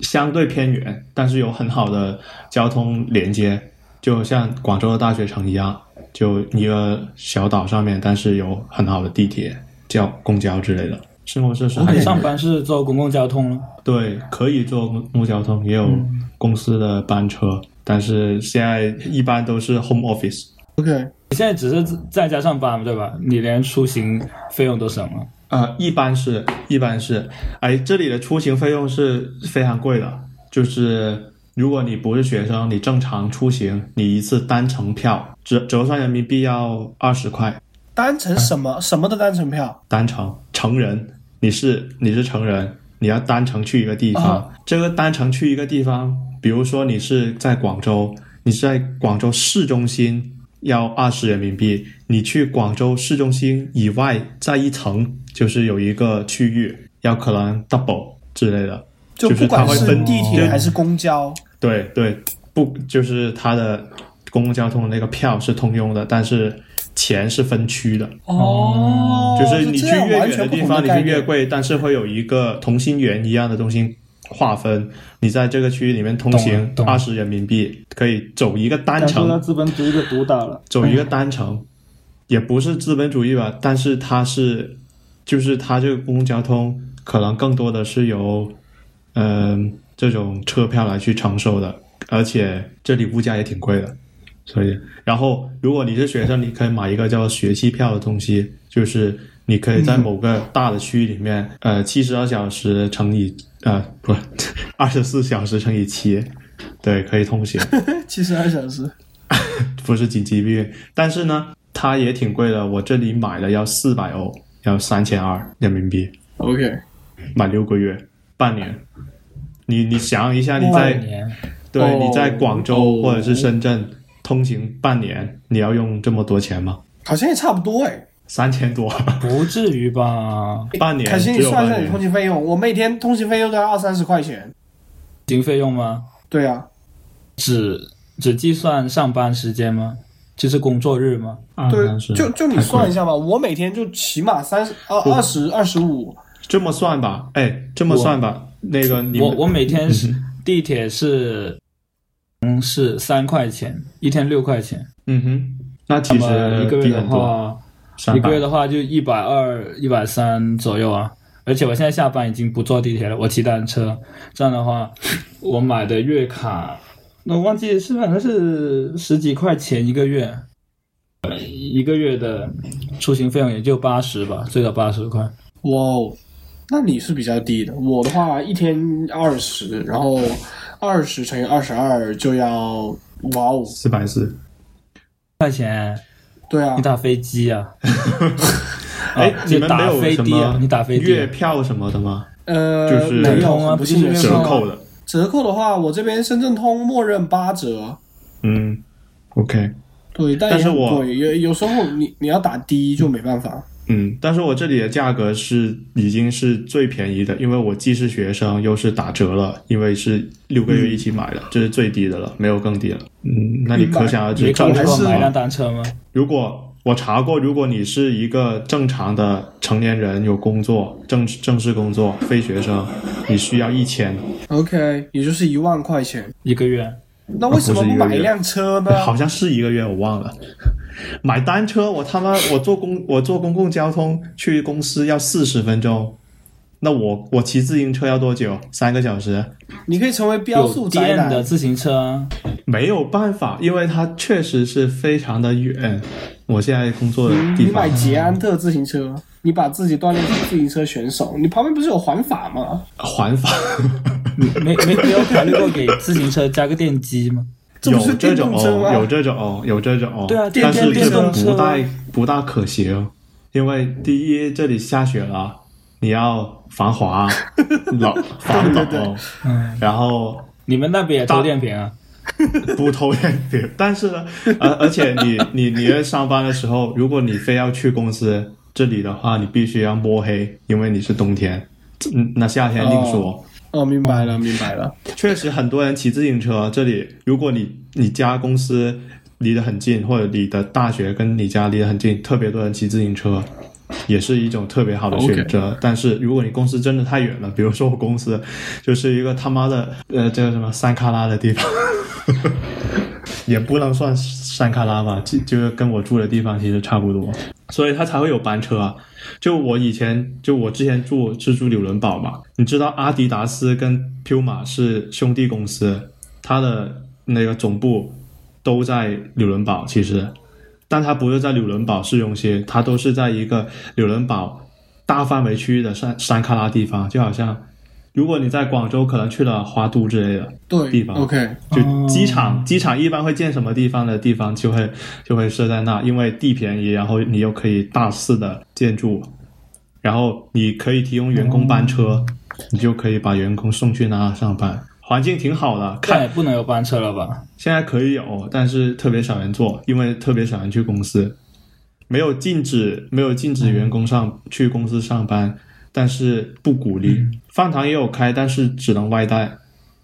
相对偏远，但是有很好的交通连接，就像广州的大学城一样，就一个小岛上面，但是有很好的地铁、交公交之类的生活设施还挺。我可以上班是坐公共交通了。对，可以坐公共交通，也有公司的班车，但是现在一般都是 home office。OK，你现在只是在家上班对吧？你连出行费用都省了。呃，一般是，一般是，哎，这里的出行费用是非常贵的，就是如果你不是学生，你正常出行，你一次单程票折折算人民币要二十块，单程什么什么的单程票？单程成人，你是你是成人，你要单程去一个地方，啊这个单程去一个地方，比如说你是在广州，你是在广州市中心要二十人民币，你去广州市中心以外再一层，就是有一个区域要可能 double 之类的，就就是不管是它会分地铁还是公交，对对，不就是它的公共交通的那个票是通用的，但是钱是分区的。哦就是你去越远的地方，你概念。是越贵，但是会有一个同心圆一样的东西划分。你在这个区域里面通行二十人民币，可以走一个单程，资本主义的毒打了。走一个单程，也不是资本主义吧，但是它是，就是它这个公共交通可能更多的是由，嗯、这种车票来去承受的，而且这里物价也挺贵的。所以，然后如果你是学生，你可以买一个叫学期票的东西，就是你可以在某个大的区域里面，*laughs* 呃，七十二小时乘以呃不，*laughs* 二十四小时乘以七，对，可以通行，*laughs* 七十二小时，不是紧急避孕，但是呢，它也挺贵的，我这里买了要四百欧，要三千二人民币，OK，满六个月，半年。你你想一下，你在年，对哦你在广州哦或者是深圳通行半年，你要用这么多钱吗？好像也差不多哎。三千多，不至于吧？*laughs* 半年可是，你算一下你通年。勤费用，我每天通勤费用都要二三十块钱。行费用吗？对啊，只只计算上班时间吗？就是工作日吗？对就就你算一下吧，我每天就起码三十二二十二十五，这么算吧，哎，这么算吧，那个你我我每天是地铁是嗯是三块钱，一天六块钱。嗯哼，那那其实一个月的话，一个月的话就一百二、一百三左右啊。而且我现在下班已经不坐地铁了，我骑单车。这样的话，我买的月卡，那我忘记是反正是十几块钱一个月，呃一个月的出行费用也就八十吧，最少八十块。哇哦，那你是比较低的。我的话一天二十，然后二十乘以二十二就要哇哦，四百四。块钱，对啊你，打飞机啊？*laughs* 哎、啊你们没有什飞机啊么你打飞机月票什么的吗？呃，就是没有通啊不是折扣的。折扣的话，我这边深圳通默认八折，嗯，OK，对，但但是我贵，有有时候你你要打低就没办法。嗯，但是我这里的价格是已经是最便宜的，因为我既是学生又是打折了，因为是六个月一起买的，这是最低的了，没有更低了。嗯，那你可想而知，没考正常虑过买辆。单车吗？如果我查过，如果你是一个正常的成年人，有工作正正式工作，非学生，你需要一千。OK，也就是一万块钱。一个月？那为什么不买一辆车呢？好像是一个月，我忘了。买单车，我他妈我坐公我坐公共交通去公司要四十分钟，那我我骑自行车要多久？三个小时？你可以成为标速宅男的。自行车啊，没有办法，因为它确实是非常的远。我现在工作的地方你买捷安特自行车，你把自己锻炼成自行车选手，你旁边不是有环法吗？环法没没没有考虑过给自行车加个电机吗？有这种哦？有这种哦，有这种哦。对啊但是电动车不大不大可行，因为第一这里下雪了，你要防滑、*laughs* 老、防对对冷，嗯，然后你们那边也偷电瓶啊？*laughs* 不偷电瓶，但是呢，而而且你你你在上班的时候，如果你非要去公司这里的话，你必须要摸黑，因为你是冬天，嗯，那夏天另说。哦，明白了，明白了。确实，很多人骑自行车，这里如果你你家公司离得很近，或者你的大学跟你家离得很近，特别多人骑自行车。也是一种特别好的选择。但是如果你公司真的太远了，比如说我公司就是一个他妈的呃这个什么山卡拉的地方，*laughs* 也不能算山卡拉吧，就就是跟我住的地方其实差不多，所以它才会有班车啊。就我以前就我之前住是住纽伦堡嘛，你知道阿迪达斯跟 Puma 是兄弟公司，它的那个总部都在纽伦堡，其实，但它不是在纽伦堡市中心，它都是在一个纽伦堡大范围区域的山山卡拉地方，就好像如果你在广州可能去了花都之类的，对，地方 OK，就机场，机场一般会建什么地方的地方就会就会设在那，因为地便宜，然后你又可以大肆的建筑，然后你可以提供员工班车，你就可以把员工送去那上班，环境挺好的。看也不能有班车了吧？现在可以有，但是特别少人坐，因为特别少人去公司，没有禁止没有禁止员工上去公司上班，但是不鼓励。饭堂也有开，但是只能外带，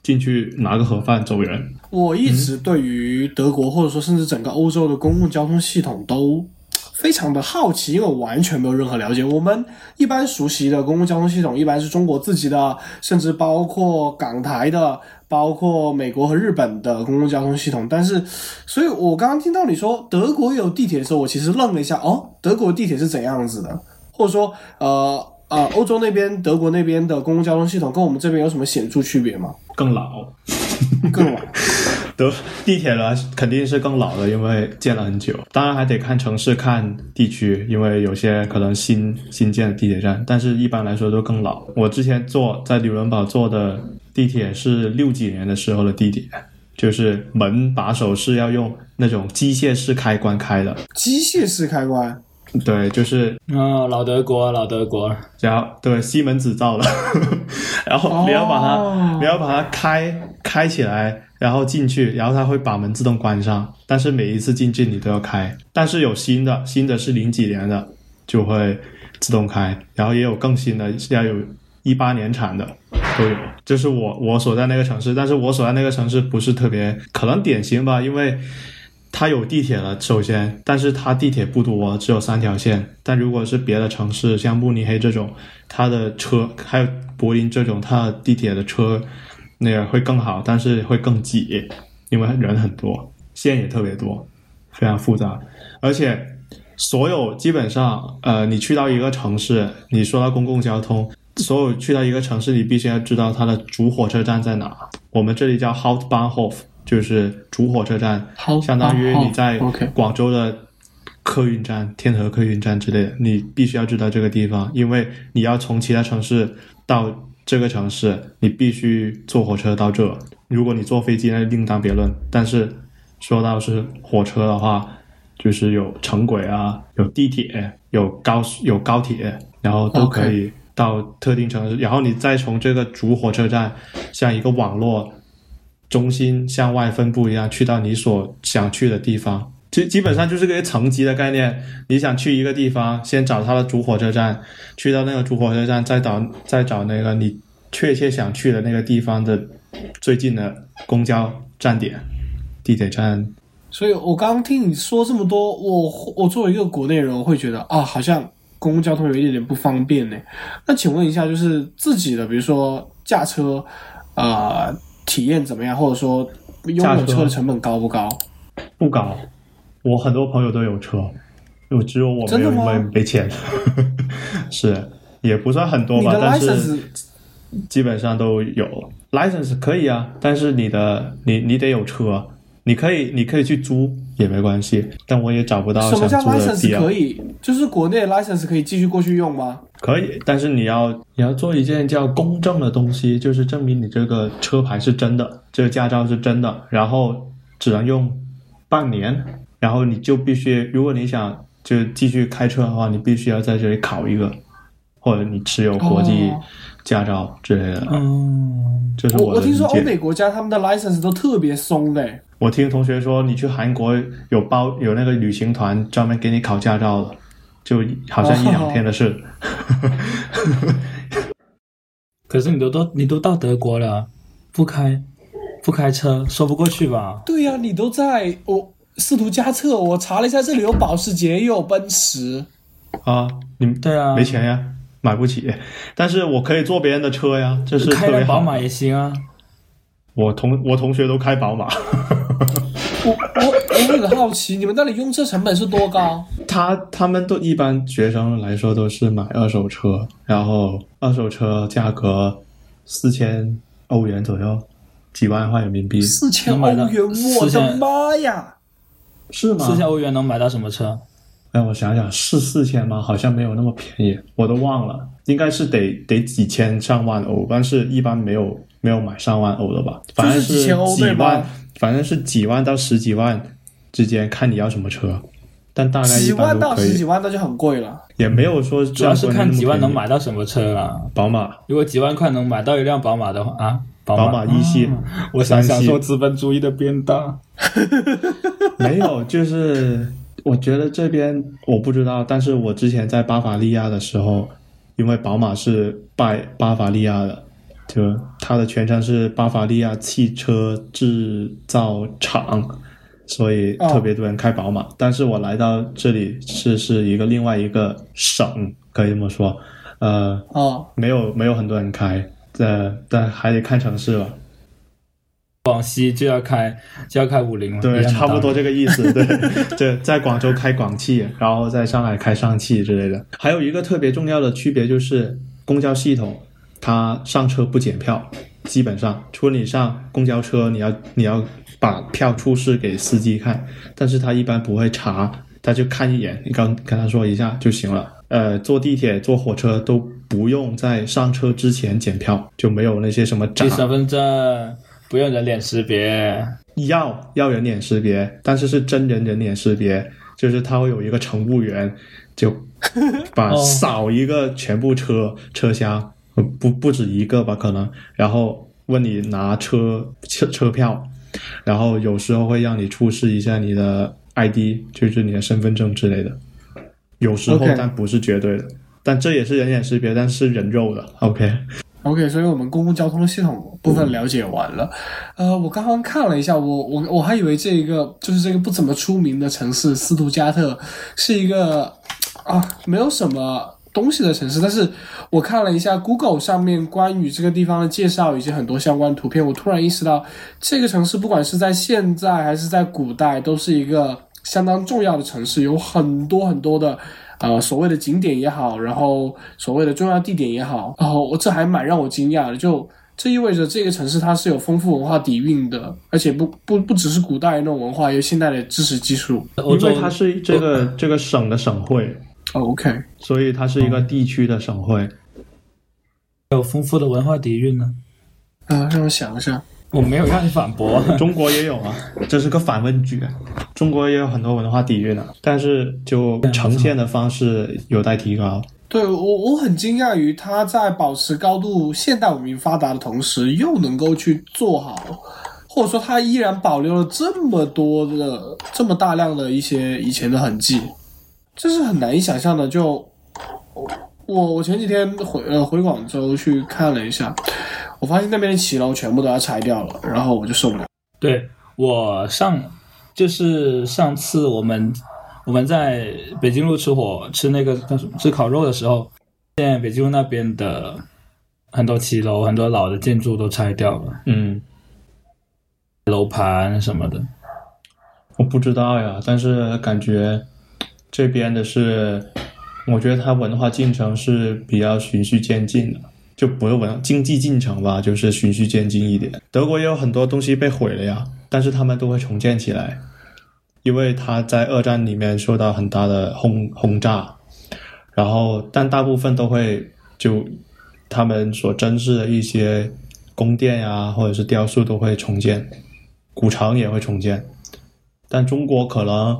进去拿个盒饭走人。我一直对于德国或者说甚至整个欧洲的公共交通系统都非常的好奇，因为我完全没有任何了解。我们一般熟悉的公共交通系统一般是中国自己的，甚至包括港台的，包括美国和日本的公共交通系统。但是，所以我刚刚听到你说德国有地铁的时候，我其实愣了一下，哦，德国地铁是怎样子的？或者说，呃。呃，欧洲那边、德国那边的公共交通系统跟我们这边有什么显著区别吗？更老，更老。德地铁呢肯定是更老的，因为建了很久。当然还得看城市、看地区，因为有些可能新新建的地铁站，但是一般来说都更老。我之前坐在纽伦堡坐的地铁是六几年的时候的地铁，就是门把手是要用那种机械式开关开的。机械式开关，对，就是哦，老德国，老德国，然后对西门子造的，*laughs* 然后你要把它、哦你要把它开开起来，然后进去，然后它会把门自动关上。但是每一次进去你都要开。但是有新的，新的是零几年的，就会自动开，然后也有更新的，要有一八年产的都有。这是我我所在那个城市，但是我所在那个城市不是特别可能典型吧，因为它有地铁了，首先，但是它地铁不多，只有三条线。但如果是别的城市，像慕尼黑这种，它的车还有柏林这种，它地铁的车那个会更好，但是会更挤，因为人很多，线也特别多，非常复杂，而且。所有基本上，呃，你去到一个城市，你说到公共交通，所有去到一个城市，你必须要知道它的主火车站在哪。我们这里叫 Hauptbahnhof，就是主火车站，相当于你在广州的客运站、天河客运站之类的，你必须要知道这个地方，因为你要从其他城市到这个城市，你必须坐火车到这。如果你坐飞机，那另当别论。但是说到是火车的话，就是有城轨啊，有地铁，有高有高铁，然后都可以到特定城市，然后你再从这个主火车站，像一个网络中心向外分布一样，去到你所想去的地方。基基本上就是个层级的概念。你想去一个地方，先找它的主火车站，去到那个主火车站，再找再找那个你确切想去的那个地方的最近的公交站点、地铁站。所以，我刚刚听你说这么多，我我作为一个国内人，我会觉得啊，好像公共交通有一点点不方便呢。那请问一下，就是自己的，比如说驾车，呃，体验怎么样？或者说拥有车的成本高不高？不高，我很多朋友都有车，就只有我没有，因为没钱。*laughs* 是，也不算很多吧，但是基本上都有 license 可以啊，但是你的你你得有车。你可以，你可以去租也没关系，但我也找不到什么叫 license 可以，就是国内 license 可以继续过去用吗？可以，但是你要你要做一件叫公证的东西，就是证明你这个车牌是真的，这个驾照是真的，然后只能用半年，然后你就必须，如果你想就继续开车的话，你必须要在这里考一个，或者你持有国际驾照之类的。嗯，就是我我听说欧美国家他们的 license 都特别松的。我听同学说，你去韩国有包有那个旅行团专门给你考驾照的，就好像一两天的事。*laughs* 可是你都都你都到德国了，不开不开车说不过去吧？对呀，你都在我试图加测，我查了一下，这里有保时捷，也有奔驰。啊，你们对啊，没钱呀，买不起。但是我可以坐别人的车呀，这是开辆宝马也行啊。我同我同学都开宝马。*laughs* 我我我很好奇，你们那里用车成本是多高？他他们都一般学生来说都是买二手车，然后二手车价格四千欧元左右，几万块人民币。四千欧元，我的妈呀！是吗？四千欧元能买到什么车？哎，我想想，是四千吗？好像没有那么便宜，我都忘了，应该是得得几千上万欧，但是一般没有没有买上万欧的吧？反正是几万。反正是几万到十几万之间，看你要什么车，但大概几万到十几万那就很贵了。也没有说，主要是看几万能买到什么车啊？宝马，如果几万块能买到一辆宝马的话啊，宝马一系，我想享受资本主义的鞭打。*laughs* 没有，就是我觉得这边我不知道，但是我之前在巴伐利亚的时候，因为宝马是拜巴伐利亚的。就它的全称是巴伐利亚汽车制造厂，所以特别多人开宝马。但是我来到这里是是一个另外一个省，可以这么说，呃，哦，没有没有很多人开，呃，但还得看城市吧。广西就要开就要开五菱了，对，差不多这个意思。对，*laughs* 对，在广州开广汽，然后在上海开上汽之类的。还有一个特别重要的区别就是公交系统。它上车不检票，基本上，除了你上公交车，你要你要把票出示给司机看，但是他一般不会查，他就看一眼，你刚跟他说一下就行了。呃，坐地铁、坐火车都不用在上车之前检票，就没有那些什么查身份证，不用人脸识别，要要人脸识别，但是是真人人脸识别，就是他会有一个乘务员，就把扫一个全部车车厢。不不止一个吧，可能，然后问你拿车车车票，然后有时候会让你出示一下你的 ID，就是你的身份证之类的。有时候但不是绝对的。但这也是人脸识别，但是人肉的。OK，OK，所以我们公共交通系统部分了解完了。呃，我刚刚看了一下，我我我还以为这一个就是这个不怎么出名的城市斯图加特是一个啊没有什么东西的城市，但是我看了一下 Google 上面关于这个地方的介绍以及很多相关图片，我突然意识到这个城市不管是在现在还是在古代，都是一个相当重要的城市，有很多很多的。呃，所谓的景点也好，然后所谓的重要地点也好，然后我这还蛮让我惊讶的，就这意味着这个城市它是有丰富文化底蕴的，而且不不不只是古代那种文化，也有现代的知识技术。因为它是这个这个省的省会，哦，OK，所以它是一个地区的省会。有丰富的文化底蕴呢。啊、让我想一下，我没有让你反驳，*laughs* 中国也有啊，这是个反问句。中国也有很多文化底蕴的，但是就呈现的方式有待提高。对我我很惊讶于它在保持高度现代文明发达的同时，又能够去做好，或者说它依然保留了这么多的这么大量的一些以前的痕迹，这是很难以想象的。就我我前几天回呃回广州去看了一下，我发现那边的骑楼全部都要拆掉了，然后我就受不了。对我上就是上次我们我们在北京路吃火吃那个叫什么吃烤肉的时候，现在北京路那边的很多骑楼、很多老的建筑都拆掉了，嗯，楼盘什么的。我不知道呀，但是感觉这边的是，我觉得它文化进程是比较循序渐进的，就不是文经济进程吧，就是循序渐进一点。德国也有很多东西被毁了呀，但是他们都会重建起来，因为他在二战里面受到很大的轰轰炸，然后但大部分都会就他们所珍视的一些宫殿呀，或者是雕塑都会重建，古城也会重建。但中国可能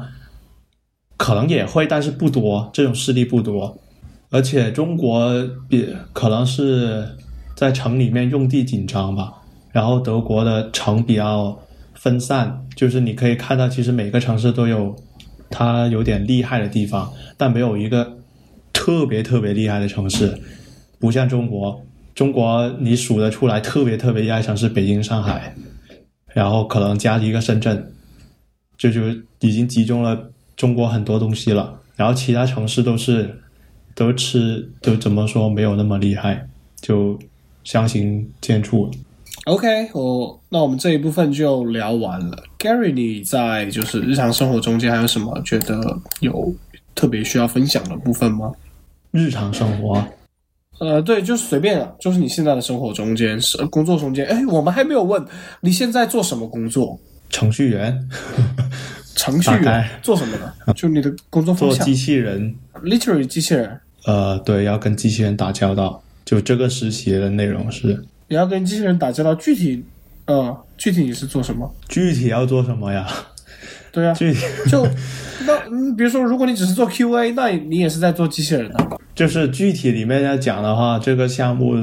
可能也会，但是不多，这种势力不多。而且中国比可能是在城里面用地紧张吧，然后德国的城比较分散，就是你可以看到，其实每个城市都有它有点厉害的地方，但没有一个特别特别厉害的城市，不像中国。中国你数得出来特别特别厉害城市，北京、上海，然后可能加一个深圳，这就已经集中了中国很多东西了。然后其他城市都是都吃都怎么说没有那么厉害，就相形见绌。OK，我那我们这一部分就聊完了。Gary，你在就是日常生活中间还有什么觉得有特别需要分享的部分吗？日常生活，呃，对，就是随便啊，就是你现在的生活中间是工作中间。哎，我们还没有问你现在做什么工作？程序员 *laughs* 程序员做什么的？就你的工作方向做机器人，，literally 机器人。呃，对，要跟机器人打交道。就这个实习的内容是你要跟机器人打交道，具体，呃，具体你是做什么？具体要做什么呀？对啊，具体就那嗯，比如说，如果你只是做 QA，那你也是在做机器人的。就是具体里面要讲的话，这个项目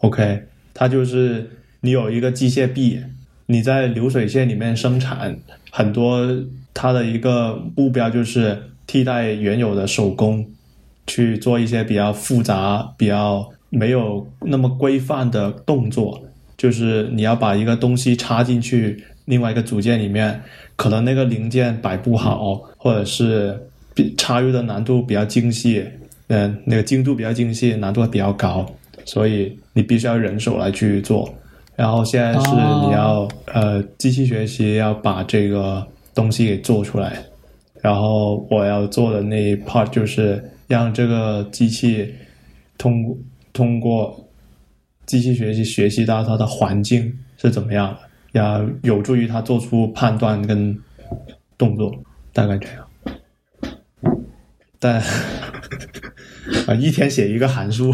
，OK，它就是你有一个机械臂，你在流水线里面生产很多，它的一个目标就是替代原有的手工，去做一些比较复杂、比较没有那么规范的动作。就是你要把一个东西插进去另外一个组件里面，可能那个零件摆不好，或者是插入的难度比较精细，嗯，那个精度比较精细，难度比较高，所以你必须要人手来去做。然后现在是你要、呃机器学习要把这个东西给做出来，然后我要做的那一 part 就是让这个机器通通过机器学习学习到它的环境是怎么样的，要有助于它做出判断跟动作，大概这样。但 *laughs* 啊，一天写一个函数，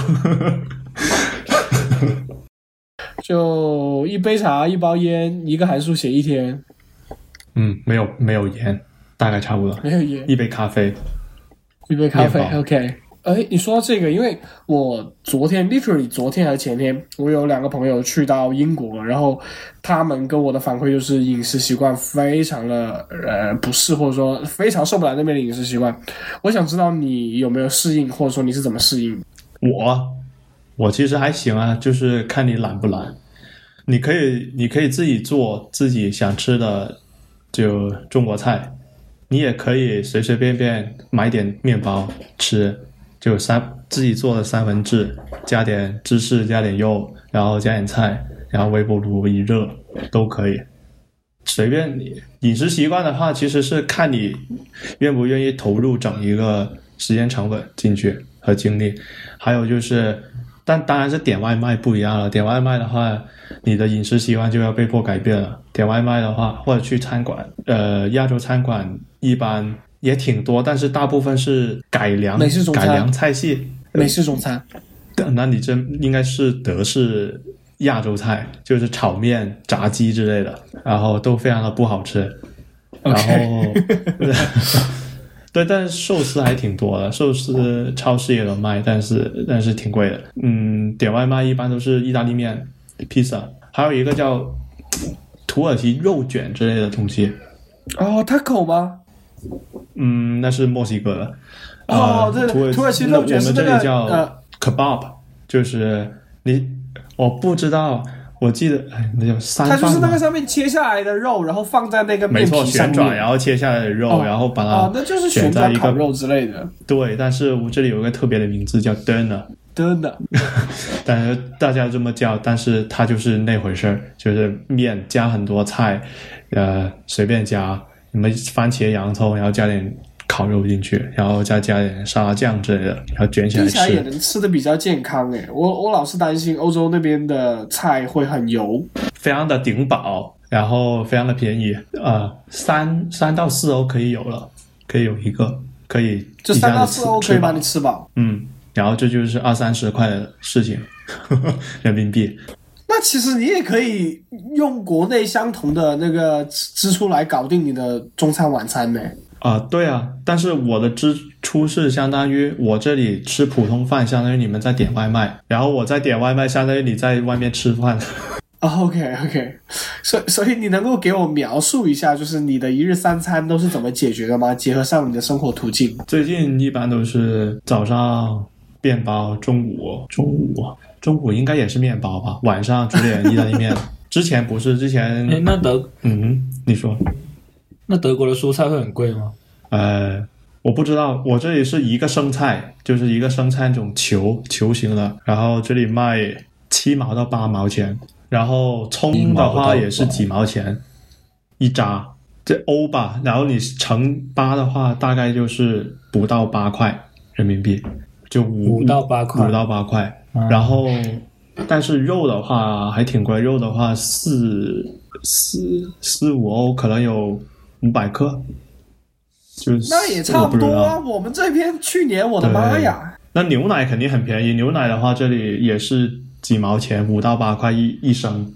*laughs* 就一杯茶、一包烟、一个函数写一天，嗯，没有没有盐，大概差不多。没有烟，一杯咖啡，一杯咖啡，OK。哎，你说到这个，因为我昨天 literally 昨天还是前天，我有两个朋友去到英国，然后他们跟我的反馈就是饮食习惯非常的呃不适，或者说非常受不了那边的饮食习惯。我想知道你有没有适应，或者说你是怎么适应？我我其实还行啊，就是看你懒不懒。你可以你可以自己做自己想吃的，就中国菜。你也可以随随便便买点面包吃，就三自己做的三文治，加点芝士，加点肉，然后加点菜，然后微波炉一热都可以，随便你。饮食习惯的话，其实是看你愿不愿意投入整一个时间成本进去和精力，还有就是，但当然是点外卖不一样了。点外卖的话，你的饮食习惯就要被迫改变了。点外卖的话，或者去餐馆，呃，亚洲餐馆一般也挺多，但是大部分是改良美式中餐改良菜系。美式中餐，那你这应该是德式亚洲菜，就是炒面、炸鸡之类的，然后都非常的不好吃。然后，*laughs* 对，但是寿司还挺多的，寿司超市也有卖，但是但是挺贵的。嗯，点外卖一般都是意大利面、披萨，还有一个叫土耳其肉卷之类的东西。哦，taco 吗？嗯，那是墨西哥的。哦呃对土耳其那肉卷我们这里叫呃 kebab，就是你我不知道，我记得哎，那叫三它就是？那个上面切下来的肉，然后放在那个面没错，皮上。旋转，然后切下来的肉，哦然后把它哦，那就是旋转烤肉之类的，对，但是我这里有一个特别的名字叫 doner，真的。*laughs* 但是大家这么叫，但是它就是那回事儿，就是面加很多菜，呃，随便加，什么番茄、洋葱，然后加点烤肉进去，然后再加点沙拉酱之类的，然后卷起来吃起来也，能吃的比较健康诶，我我老是担心欧洲那边的菜会很油。非常的顶饱，然后非常的便宜，呃，三三到四欧可以有了，可以有一个，可以就三到四欧可以把你吃饱。嗯，然后这就是二三十块的事情，*laughs* 人民币。那其实你也可以用国内相同的那个支支出来搞定你的中餐晚餐呢。啊、对啊，但是我的支出是相当于我这里吃普通饭，相当于你们在点外卖，然后我在点外卖，相当于你在外面吃饭。*laughs* 啊 OK OK，所以所以你能够给我描述一下，就是你的一日三餐都是怎么解决的吗？结合上你的生活途径。最近一般都是早上面包，中午中午中午应该也是面包吧，晚上煮点意大利面。*laughs* 之前不是，之前哎，那德嗯，你说，那德国的蔬菜会很贵吗？呃，我不知道，我这里是一个生菜，就是一个生菜那种球球形的，然后这里卖七毛到八毛钱，然后葱的话也是几毛钱一扎，这欧吧，然后你乘八的话，大概就是不到八块人民币，就五到八块五到八块，然后。但是肉的话还挺贵，肉的话四四四五欧，可能有五百克，就是那也差不多啊。我们这边去年，我的妈呀！那牛奶肯定很便宜，牛奶的话这里也是几毛钱，五到八块一一升。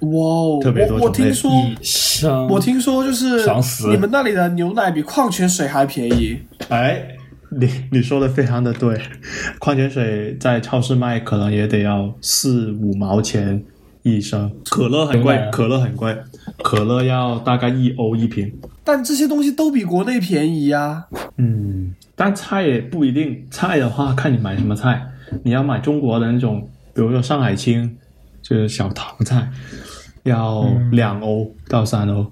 哇哦，特别多我我听说，一升我听说就是你们那里的牛奶比矿泉水还便宜。哎，你你说的非常的对，矿泉水在超市卖可能也得要四五毛钱一升，可乐很贵可乐很贵，可乐要大概一欧一瓶。但这些东西都比国内便宜呀、嗯，但菜也不一定，菜的话看你买什么菜，你要买中国的那种，比如说上海青，就是小唐菜，要两欧到三欧，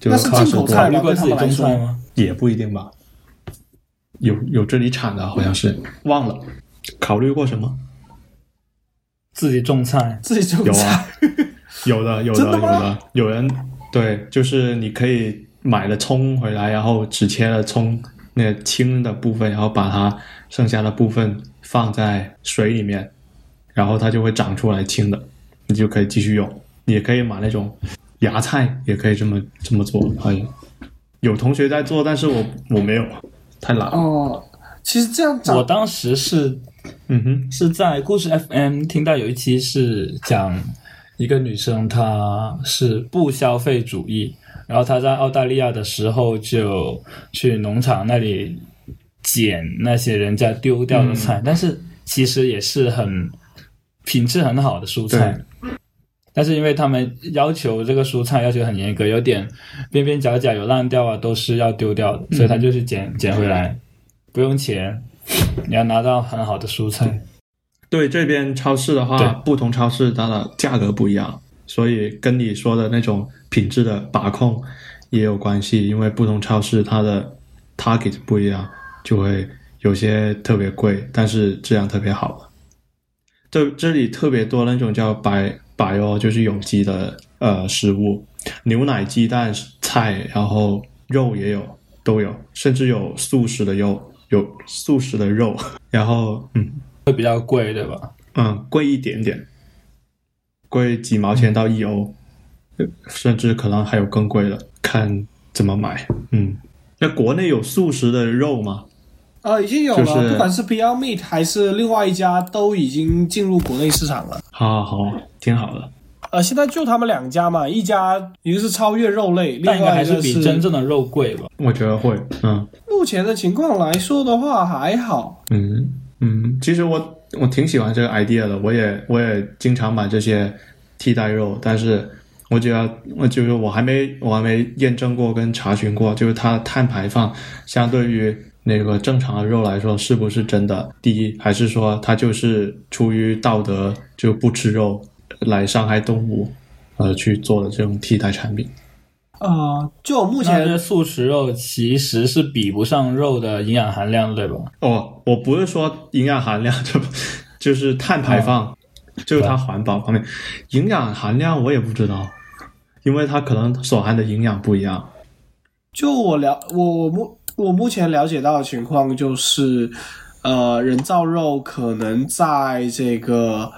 就那是进口菜吧考虑过自己种对他们来吗？也不一定吧，有有这里产的，好像是忘了，考虑过什么？自己种菜，自己种有菜。啊，有的，*laughs* 有的，有的有人对，就是你可以买了葱回来，然后只切了葱那个青的部分，然后把它剩下的部分放在水里面，然后它就会长出来青的，你就可以继续用。你也可以买那种芽菜，也可以这么这么做。好像有同学在做，但是我我没有，太懒了。哦，其实这样长我当时是嗯哼，是在故事 FM 听到有一期是讲一个女生，她是不消费主义，然后她在澳大利亚的时候就去农场那里捡那些人家丢掉的菜，但是其实也是很品质很好的蔬菜。但是因为他们要求这个蔬菜要求很严格，有点边边角角有烂掉啊，都是要丢掉的，所以他就去捡捡回来，不用钱，你要拿到很好的蔬菜。对这边超市的话，不同超市它的价格不一样，所以跟你说的那种品质的把控也有关系。因为不同超市它的 target 不一样，就会有些特别贵，但是质量特别好的。这这里特别多那种叫白白哦，就是有机的呃食物，牛奶、鸡蛋、菜，然后肉也有，都有，甚至有素食的肉，有素食的肉，然后嗯。会比较贵，对吧？嗯，贵一点点，贵几毛钱到一欧，呃甚至可能还有更贵的，看怎么买。嗯，那国内有素食的肉吗？呃，已经有了，就是不管是 Beyond Meat 还是另外一家，都已经进入国内市场了。好好好，挺好的。呃，现在就他们两家嘛，一家一个是超越肉类，另一个还是比真正的肉贵吧？我觉得会，嗯目前的情况来说的话还好。嗯嗯。其实我我挺喜欢这个 idea 的，我也我也经常买这些替代肉，但是我觉得我就是我还没我还没验证过跟查询过，就是它的碳排放相对于那个正常的肉来说是不是真的低，还是说它就是出于道德就不吃肉来伤害动物，呃去做的这种替代产品？呃，就目前的素食肉其实是比不上肉的营养含量，对吧？哦，我不是说营养含量，就 *laughs* 就是碳排放，就是它环保方面，营养含量我也不知道，因为它可能所含的营养不一样。就我了，我我目我目前了解到的情况就是，呃，人造肉可能在这个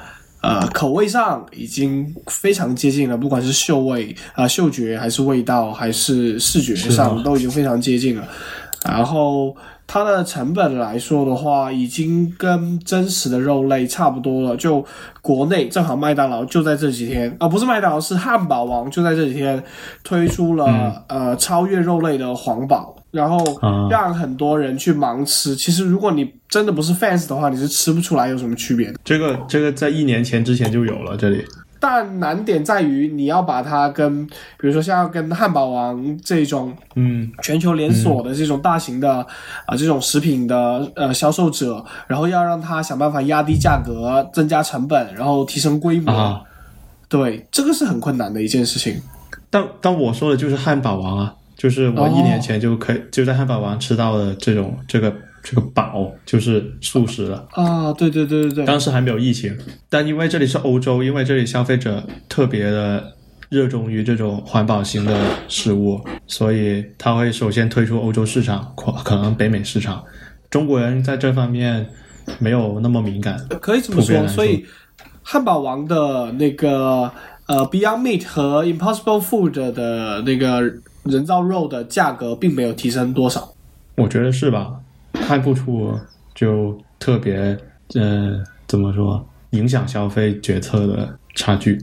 呃口味上已经非常接近了，不管是嗅味啊、嗅觉还是味道，还是视觉上啊都已经非常接近了。然后它的成本来说的话，已经跟真实的肉类差不多了。就国内正好麦当劳就在这几天，啊、不是麦当劳，是汉堡王就在这几天推出了、呃超越肉类的黄堡，然后啊让很多人去盲吃。其实如果你真的不是 fans 的话，你是吃不出来有什么区别的。这个这个在一年前之前就有了，这里但难点在于你要把它跟，比如说像跟汉堡王这种嗯全球连锁的这种大型的啊、这种食品的呃销售者，然后要让他想办法压低价格、增加成本，然后提升规模。啊，对，这个是很困难的一件事情。但但我说的就是汉堡王啊，就是我一年前就可以、就在汉堡王吃到的这种这个这个堡，就是素食了。啊，对对对对对，当时还没有疫情，但因为这里是欧洲，因为这里消费者特别的热衷于这种环保型的食物，所以他会首先推出欧洲市场，可可能北美市场。中国人在这方面没有那么敏感。可以这么说。所以汉堡王的那个呃 Beyond Meat 和 Impossible Food 的那个人造肉的价格并没有提升多少。我觉得是吧？看不出就特别，呃，怎么说，影响消费决策的差距。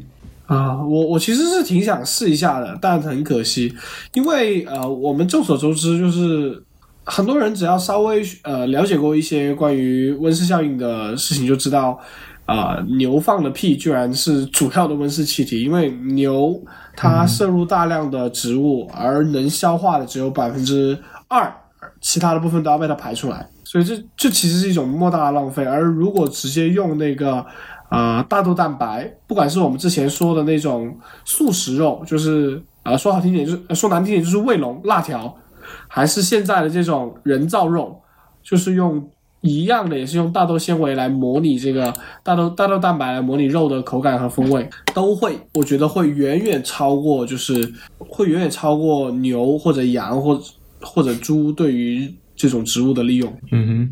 啊，我我其实是挺想试一下的，但很可惜，因为呃，我们众所周知，就是很多人只要稍微呃了解过一些关于温室效应的事情，就知道啊、牛放的屁居然是主要的温室气体，因为牛它摄入大量的植物，而能消化的只有百分之二，其他的部分都要被它排出来，所以这这其实是一种莫大的浪费。而如果直接用那个啊、大豆蛋白，不管是我们之前说的那种素食肉，就是啊、说好听点就是说难听点就是卫龙辣条，还是现在的这种人造肉，就是用一样的，也是用大豆纤维来模拟这个大豆大豆蛋白来模拟肉的口感和风味，都会我觉得会远远超过，就是会远远超过牛或者羊或或者猪对于这种植物的利用，嗯哼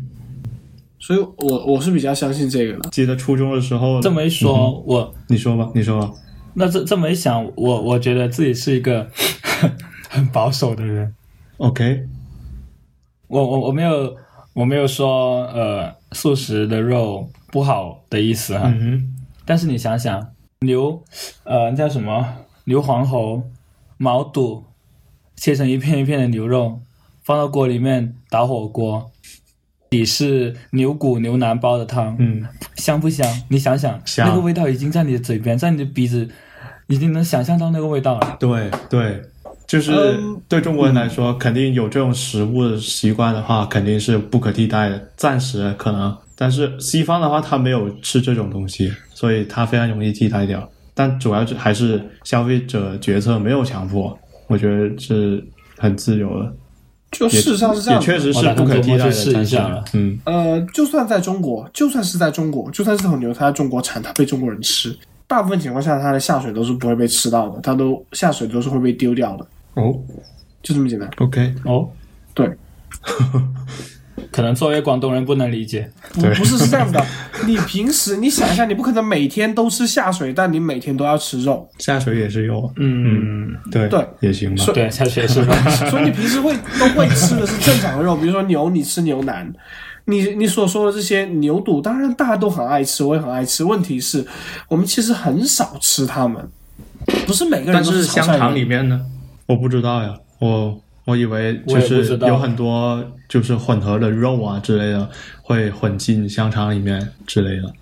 所以我我是比较相信这个的，。记得初中的时候，这么一说，我你说吧，你说吧。那这这么一想，我我觉得自己是一个 *laughs* 很保守的人。OK，我我我没有我没有说呃素食的肉不好的意思哈，嗯，但是你想想牛呃叫什么？牛黄喉、毛肚，切成一片一片的牛肉，放到锅里面打火锅，底是牛骨牛腩煲的汤，嗯，香不香？你想想，那个味道已经在你的嘴边，在你的鼻子，已经能想象到那个味道了。对对，就是嗯对中国人来说，肯定有这种食物的习惯的话，肯定是不可替代的。暂时可能，但是西方的话，他没有吃这种东西，所以他非常容易替代掉。但主要是还是消费者决策没有强迫，我觉得是很自由的。就事实上是这样。也确实是不可替代的。嗯，呃，就算在中国，就算是在中国，就算这头牛它在中国产，它被中国人吃，大部分情况下它的下水都是不会被吃到的，它都下水都是会被丢掉的，哦。就这么简单。，OK，哦，对，*laughs* 可能作为广东人不能理解。不不是是这样的，你平时你想一下，你不可能每天都吃下水，但你每天都要吃肉，下水也是肉，嗯，对对。也行吧。对，下水也是肉？*laughs* 所以你平时会都会吃的是正常的肉，比如说牛，你吃牛腩。你你所说的这些牛肚，当然大家都很爱吃，我也很爱吃。问题是，我们其实很少吃它们，不是每个人但都是香肠里面呢，我不知道呀，我我以为就是有很多就是混合的肉啊之类的会混进香肠里面之类的，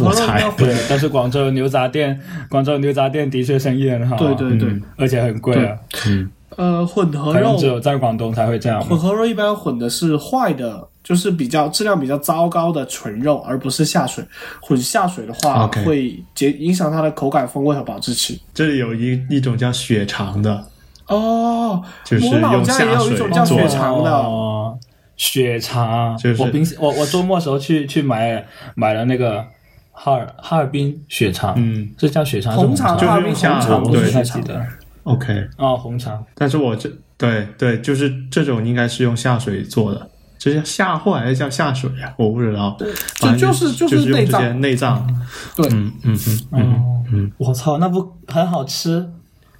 我猜。对，但是广州牛杂店，广州牛杂店的确生意很好、啊，对对对，而且很贵啊，嗯，呃，混合肉只有在广东才会这样混。合肉一般混的是坏的，就是比较质量比较糟糕的纯肉，而不是下水。混下水的话会结影响它的口感、风味和保质期。这里有一一种叫血肠的，哦，就是我老用家也有一下水种叫血肠的。哦，血肠，就是我冰我我周末时候去去买买了那个哈尔哈尔滨血肠，嗯，这叫血肠红肠，就是哈尔滨用下红肠我对不太不是血肠。记得。OK，哦，红肠，但是我这对对，就是这种应该是用下水做的，这叫下货还是叫下水啊？我不知道，反正就是就就是内脏用这些内脏，对，嗯嗯嗯嗯，哦，嗯我操，那不很好吃？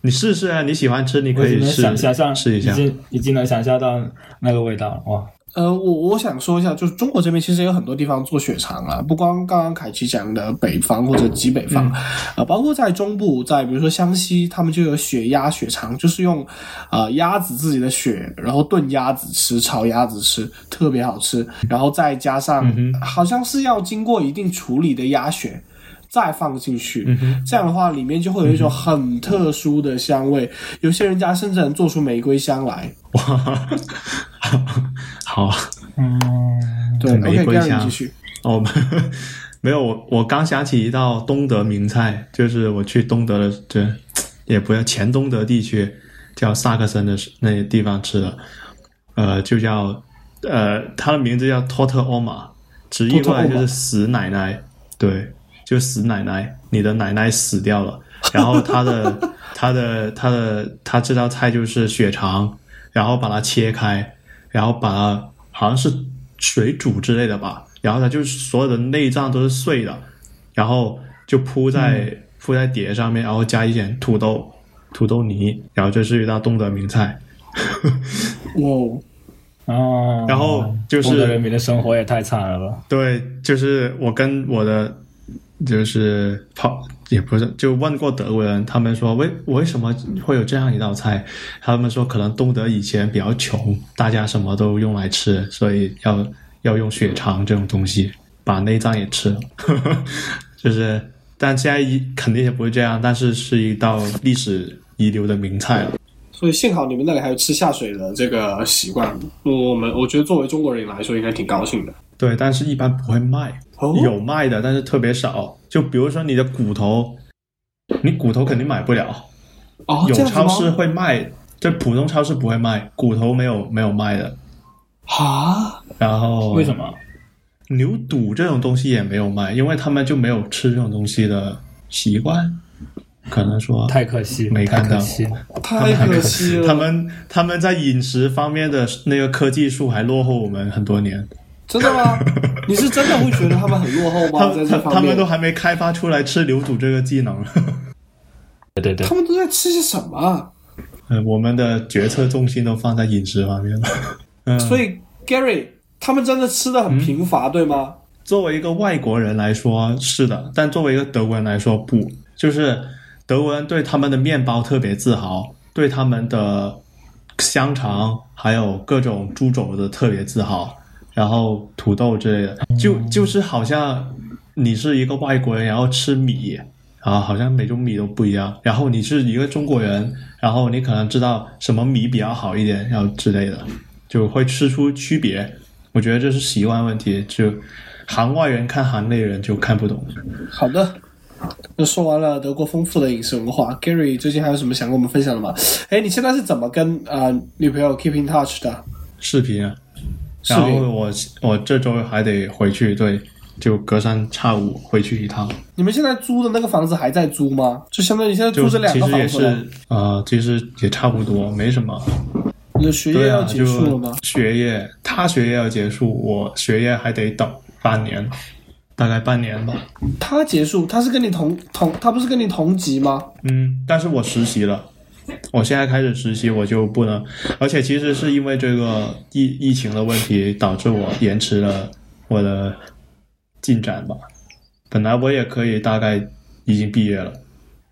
你试试啊，你喜欢吃你可以试想想象，试一下已，经已经能想象到那个味道了哇！呃，我我想说一下，就是中国这边其实有很多地方做血肠啊，不光刚刚凯奇讲的北方或者极北方，呃，包括在中部，在比如说湘西，他们就有血鸭血肠，就是用呃鸭子自己的血，然后炖鸭子吃，炒鸭子吃，特别好吃，然后再加上、好像是要经过一定处理的鸭血。再放进去，这样的话里面就会有一种很特殊的香味。有些人家甚至能做出玫瑰香来。哇，*laughs* 好，嗯，对，OK，玫瑰香。你继续。哦，*laughs* 没有，我我刚想起一道东德名菜，就是我去东德的，这也不要前东德地区，叫萨克森的那些地方吃的，呃，就叫呃，它的名字叫托特欧玛，直译过来就是死奶奶，对，就死奶奶，你的奶奶死掉了，*laughs* 然后他的他的他的他这道菜就是血肠，然后把它切开，然后把它好像是水煮之类的吧，然后它就是所有的内脏都是碎的，然后就铺在、铺在碟上面，然后加一点土豆土豆泥，然后这是一道东德名菜。*laughs* 哇，哦，然后就是东德人民的生活也太惨了吧？对，就是我跟我的就是跑也不是就问过德国人，他们说为为什么会有这样一道菜？他们说可能东德以前比较穷，大家什么都用来吃，所以要要用血肠这种东西，把内脏也吃了，*laughs* 就是。但现在一肯定也不会这样，但是是一道历史遗留的名菜了。所以幸好你们那里还有吃下水的这个习惯。我们我觉得作为中国人来说，应该挺高兴的。对，但是一般不会卖，哦有卖的，但是特别少。就比如说你的骨头，你骨头肯定买不了，哦，有超市？会卖，这普通超市不会卖，骨头没有没有卖的。啊，然后为什么？牛肚这种东西也没有卖，因为他们就没有吃这种东西的习惯，可能说太可惜，没看到可惜了。太可惜了。他们他们在饮食方面的那个科技树还落后我们很多年，真的吗？*laughs* 你是真的会觉得他们很落后吗？在他这方面，他们都还没开发出来吃牛肚这个技能。*laughs* 对对对他，们都在吃些什么啊？嗯，我们的决策重心都放在饮食方面了。*laughs* 嗯，所以 Gary，他们真的吃的很贫乏，对吗？作为一个外国人来说是的，但作为一个德国人来说不，就是德国人对他们的面包特别自豪，对他们的香肠还有各种猪肘子特别自豪，然后土豆之类的，就就是好像你是一个外国人，然后吃米啊，好像每种米都不一样。然后你是一个中国人，然后你可能知道什么米比较好一点，然后之类的，就会吃出区别。我觉得这是习惯问题，就行外人看行内人就看不懂。好的，那说完了德国丰富的饮食文化，Gary 最近还有什么想跟我们分享的吗？哎，你现在是怎么跟啊、呃女朋友 keep in touch 的？视频啊，然后我我这周还得回去，对，就隔三差五回去一趟。你们现在租的那个房子还在租吗？就相当于现在租这两其实也个房子了是，呃，其实也差不多，没什么。你的学业要结束了就吗？学业，他学业要结束，我学业还得等半年，大概半年吧。他结束，他是跟你同同，他不是跟你同级吗？嗯，但是我实习了，*laughs* 我现在开始实习，我就不能，而且其实是因为这个疫疫情的问题，导致我延迟了我的进展吧。本来我也可以大概已经毕业了，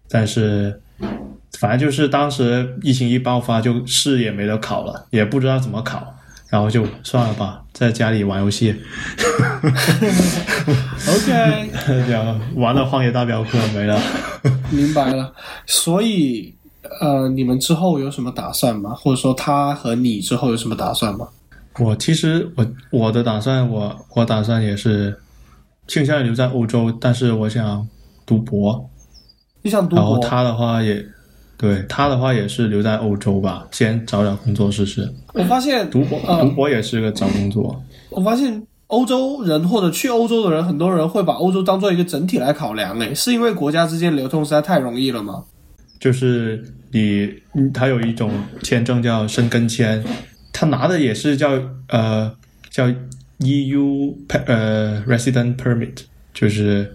但是反正就是当时疫情一爆发，就试也没得考了，也不知道怎么考，然后就算了吧，在家里玩游戏，*laughs* OK，*laughs* 然后玩了《荒野大镖客》没了。明白了。所以，呃，你们之后有什么打算吗？或者说他和你之后有什么打算吗？我其实我我的打算，我我打算也是倾向于留在欧洲，但是我想读博。你想读博？然后他的话也，对他的话也是留在欧洲吧，先找找工作试试。我发现读博呃读博也是个找工作。我发现欧洲人或者去欧洲的人，很多人会把欧洲当做一个整体来考量。诶，是因为国家之间流通实在太容易了吗？就是你，嗯他有一种签证叫申根签，他拿的也是叫呃叫 EU 呃 Resident Permit，就是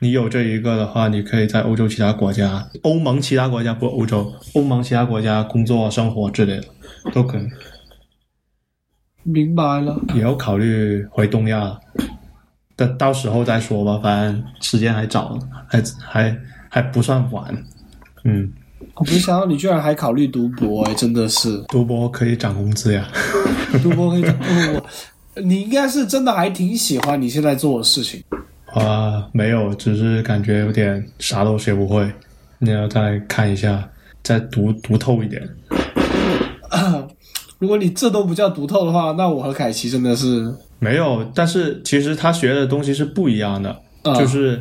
你有这一个的话，你可以在欧洲其他国家、欧盟其他国家不欧洲，欧盟其他国家工作、生活之类的都可以。明白了。也要考虑回东亚，但到时候再说吧，反正时间还早，还还还不算晚。嗯，我没想到你居然还考虑读博，诶，真的是读博可以涨工资呀。*laughs* 读博可以涨工资。你应该是真的还挺喜欢你现在做的事情。啊，没有，只是感觉有点啥都学不会。你要再看一下，再读读透一点。*coughs* 如果你这都不叫读透的话，那我和凯奇真的是，没有，但是其实他学的东西是不一样的，啊就是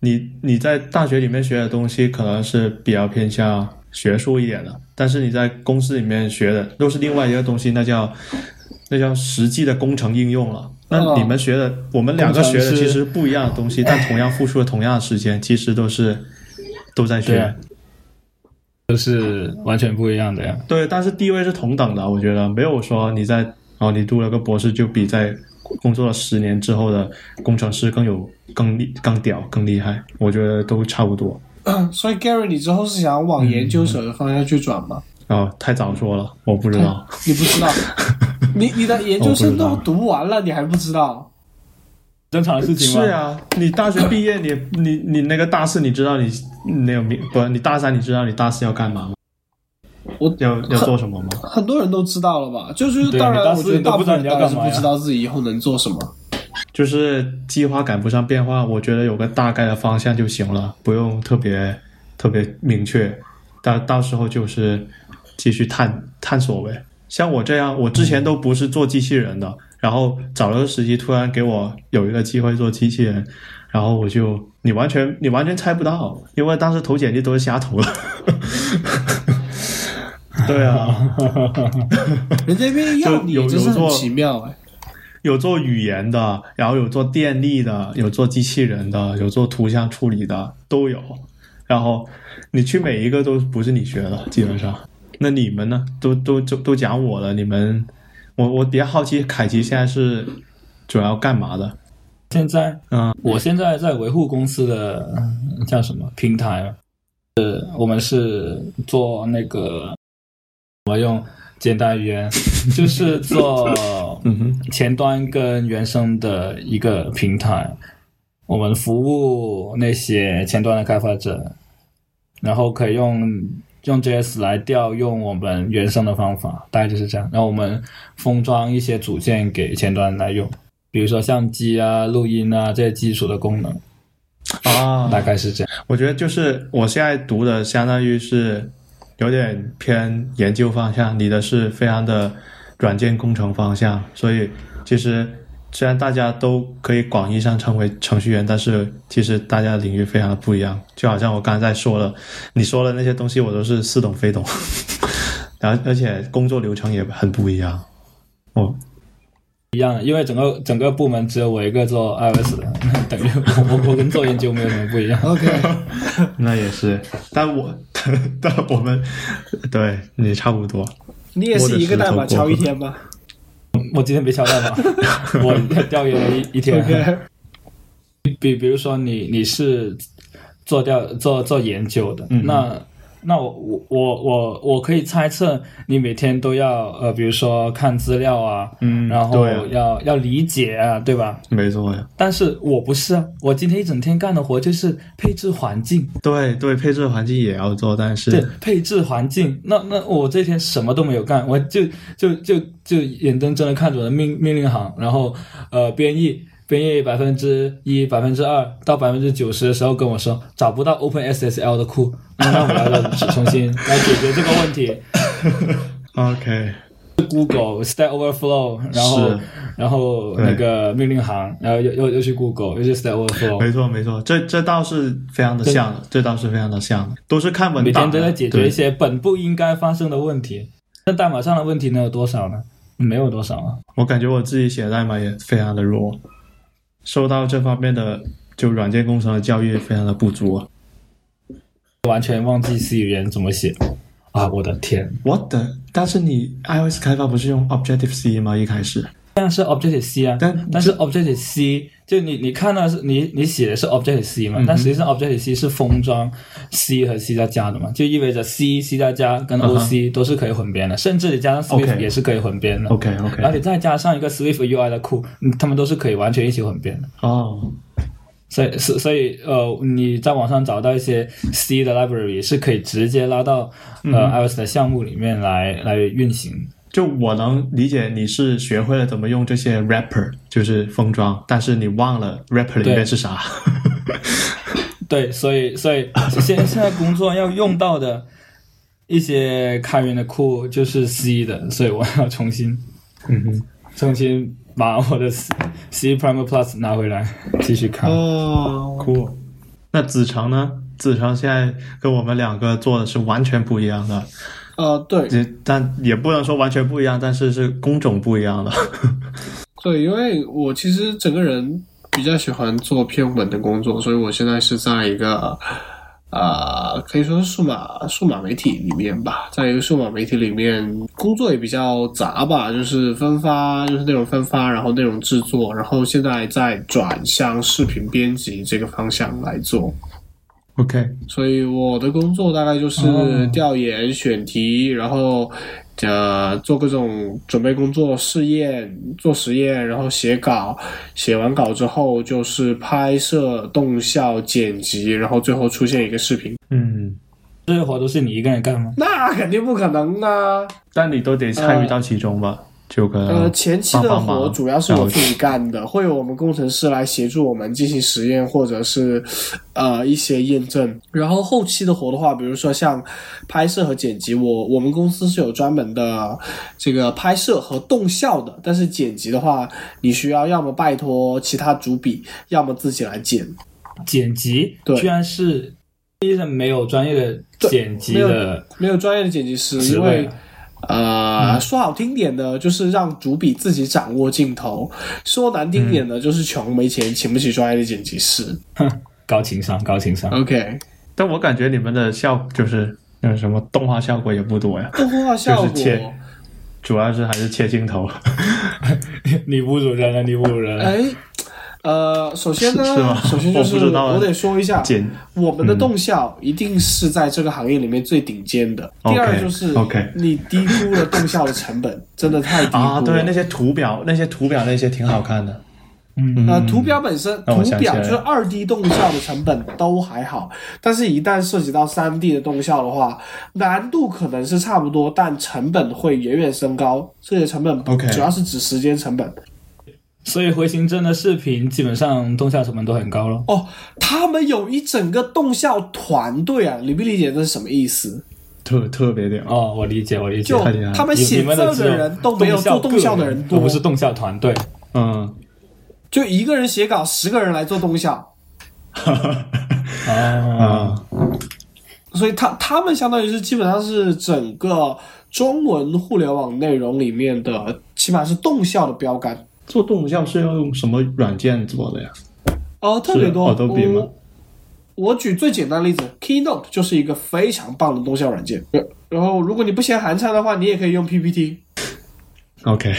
你你在大学里面学的东西可能是比较偏向学术一点的，但是你在公司里面学的都是另外一个东西，那叫那叫实际的工程应用了。那哦你们学的，我们两个学的其实不一样的东西，但同样付出了同样的时间，其实都是都在学。都是完全不一样的呀。对，但是地位是同等的，我觉得没有说你在哦，你读了个博士就比在工作了十年之后的工程师更有更厉更屌更厉害，我觉得都差不多。所以 Gary，你之后是想往研究所的方向去转吗？哦，太早说了，我不知道。你不知道，*laughs* 你你的研究生都读完了，你还不知道？正常的事情吗？是啊，你大学毕业，你你你那个大四，你知道你那个明不？你大三，你知道你大四要干嘛吗？我要要做什么吗？很多人都知道了吧？就是当然，我觉得大部分人当然是不知道自己以后能做什么。就是计划赶不上变化，我觉得有个大概的方向就行了，不用特别特别明确。到到时候就是继续探探索呗。像我这样，我之前都不是做机器人的，然后找了个实习，突然给我有一个机会做机器人，然后我就你完全你完全猜不到，因为当时投简历都是瞎投的。对啊，*laughs* 人家愿意要你，就有真是很有做奇妙哎。有做语言的，然后有做电力的，有做机器人的，有做图像处理的，都有。然后你去每一个都不是你学的，基本上。那你们呢？都都都都讲我了，你们，我我比较好奇，凯奇现在是主要干嘛的？现在，嗯，我现在在维护公司的嗯叫什么平台啊？呃，我们是做那个，我用简单语言，*laughs* 就是做嗯，前端跟原生的一个平台，我们服务那些前端的开发者，然后可以用用 JS 来调用我们原生的方法，大概就是这样。然后我们封装一些组件给前端来用，比如说相机啊、录音啊这些基础的功能，啊，大概是这样。我觉得就是我现在读的，相当于是有点偏研究方向，你的是非常的软件工程方向，所以其实虽然大家都可以广义上称为程序员，但是其实大家的领域非常的不一样。就好像我刚才说了，你说的那些东西，我都是似懂非懂，然后而且工作流程也很不一样。哦，一样的，因为整个整个部门只有我一个做 iOS 的，那 *laughs* 等于我我我跟做研究没有什么不一样。OK，*laughs* 那也是，但我 *laughs* 但我们对你差不多。你也是一个代码敲一天吧我今天没敲代码，我调研了一一天。？OK，比比如说你你是做调做做研究的，嗯那那我我我我我可以猜测你每天都要呃，比如说看资料啊，嗯然后要要理解啊，对吧？没错呀，但是我不是啊，我今天一整天干的活就是配置环境，对对，配置环境也要做，但是对，配置环境。那那我这天什么都没有干，我就就就就眼睁睁的看着我的命命令行，然后呃编译编译百分之一、百分之二到百分之九十的时候跟我说找不到 OpenSSL 的库，那那我要的重新来解决这个问题。OK，Google *laughs* Stack Overflow，然后然后那个命令行，然后又又又去 Google，又去 Stack Overflow，没错没错，这这倒是非常的像的，这倒是非常的像的，都是看文每档每，天都在解决一些本不应该发生的问题。那代码上的问题能有多少呢？没有多少啊。我感觉我自己写代码也非常的弱，受到这方面的就软件工程的教育非常的不足啊。完全忘记 C 语言怎么写啊！我的天，我的，但是你 iOS 开发不是用 Objective C 吗？一开始，当然是 Objective C 啊，但但是 Objective C 就你你看到是你你写的是 Objective C 嘛，但实际上 Objective C 是封装 C 和 C 加加的嘛，就意味着 C、C 加加跟 OC 都是可以混编的，甚至你加上 Swift 也是可以混编的。OK OK，你再加上一个 Swift UI 的库，嗯他们都是可以完全一起混编的。哦，所以，所所以，呃，你在网上找到一些 C 的 library 是可以直接拉到呃、iOS 的项目里面来来运行。就我能理解你是学会了怎么用这些 wrapper，就是封装，但是你忘了 wrapper 里面是啥。*laughs* 对，所以，所以现现在工作要用到的一些开源的库就是 C 的，所以我要重新嗯哼，重新把我的 C, C Primer Plus 拿回来继续看。哦，酷。那子成呢？子成现在跟我们两个做的是完全不一样的，呃，对但也不能说完全不一样，但是是工种不一样的。*laughs* 对，因为我其实整个人比较喜欢做偏文的工作，所以我现在是在一个呃，可以说是数码数码媒体里面吧，在一个数码媒体里面工作也比较杂吧，就是分发，就是内容分发，然后内容制作，然后现在在转向视频编辑这个方向来做。OK，所以我的工作大概就是哦调研、选题，然后呃做各种准备工作、试验、做实验，然后写稿。写完稿之后就是拍摄、动效、剪辑，然后最后出现一个视频。嗯，这些活都是你一个人干吗？那肯定不可能啊！但你都得参与到其中吧？就跟呃，前期的活主要是我自己干的，会有我们工程师来协助我们进行实验或者是呃一些验证。然后后期的活的话，比如说像拍摄和剪辑，我我们公司是有专门的这个拍摄和动效的，但是剪辑的话，你需要要么拜托其他主笔，要么自己来剪。剪辑对居然是医生没有专业的剪辑没有的没有专业的剪辑师，因为。呃，说好听点的，就是让主笔自己掌握镜头；说难听点的，就是穷没钱，请不起专业的剪辑师。高情商，高情商。OK，但我感觉你们的效就是那个什么动画效果也不多呀，动画效果就是切主要是还是切镜头。*laughs* 你侮辱人了，你侮辱人了。哎，呃，首先呢 *laughs* 首先就是我得说一下，我们的动效一定是在这个行业里面最顶尖的。第二就是 OK 你低估了动效的成本，真的太低估了。啊，对，那些图表，那些图表那些挺好看的。嗯呃，图表本身，图表就是二 D 动效的成本都还好，但是一旦涉及到三 D 的动效的话，难度可能是差不多，但成本会远远升高。这些成本 OK 主要是指时间成本。所以回形针的视频基本上动效成本都很高了。哦，他们有一整个动效团队啊，理不理解这是什么意思？特特别点。哦，我理解，我理解。就他们写字的人都没有做动效的人多，而不是动效团队。嗯，就一个人写稿，十个人来做动效，啊，*laughs* 啊，所以他他们相当于是基本上是整个中文互联网内容里面的，起码是动效的标杆。做动效是要用什么软件做的呀？哦，特别多。是 Adobe 吗我我举最简单的例子，Keynote 就是一个非常棒的动效软件。呃然后，如果你不嫌寒碜的话，你也可以用 PPT。OK，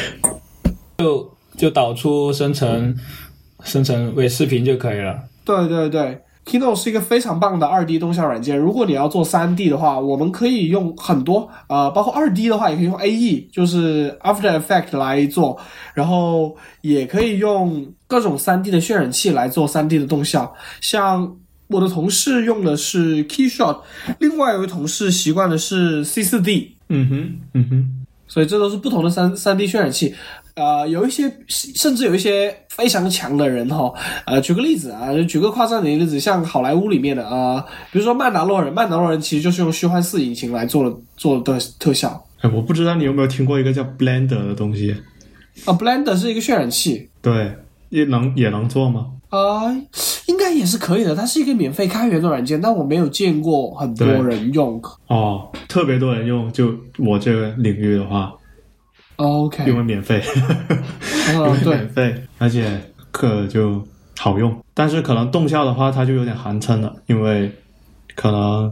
就就导出生成生成为视频就可以了。对对对，Keynote 是一个非常棒的二 D 动效软件。如果你要做三 D 的话，我们可以用很多，呃，包括二 D 的话，也可以用 AE，就是 After Effect 来做，然后也可以用各种三 D 的渲染器来做三 D 的动效。像我的同事用的是 Keyshot，另外有一位同事习惯的是 C 4 D。嗯哼，嗯哼，所以这都是不同的三三 D 渲染器。呃，有一些甚至有一些非常强的人哈，呃，举个例子啊，举个夸张点的例子，像好莱坞里面的啊、呃比如说曼达洛人，曼达洛人其实就是用虚幻四引擎来做的做的特效哎，我不知道你有没有听过一个叫 Blender 的东西？啊、b l e n d e r 是一个渲染器对，也能也能做吗？啊、应该也是可以的，它是一个免费开源的软件，但我没有见过很多人用。哦，特别多人用，就我这个领域的话，OK，因为免费，*laughs* 因嗯，为对免，费，而且课就好用。但是可能动效的话，它就有点寒碜了，因为可能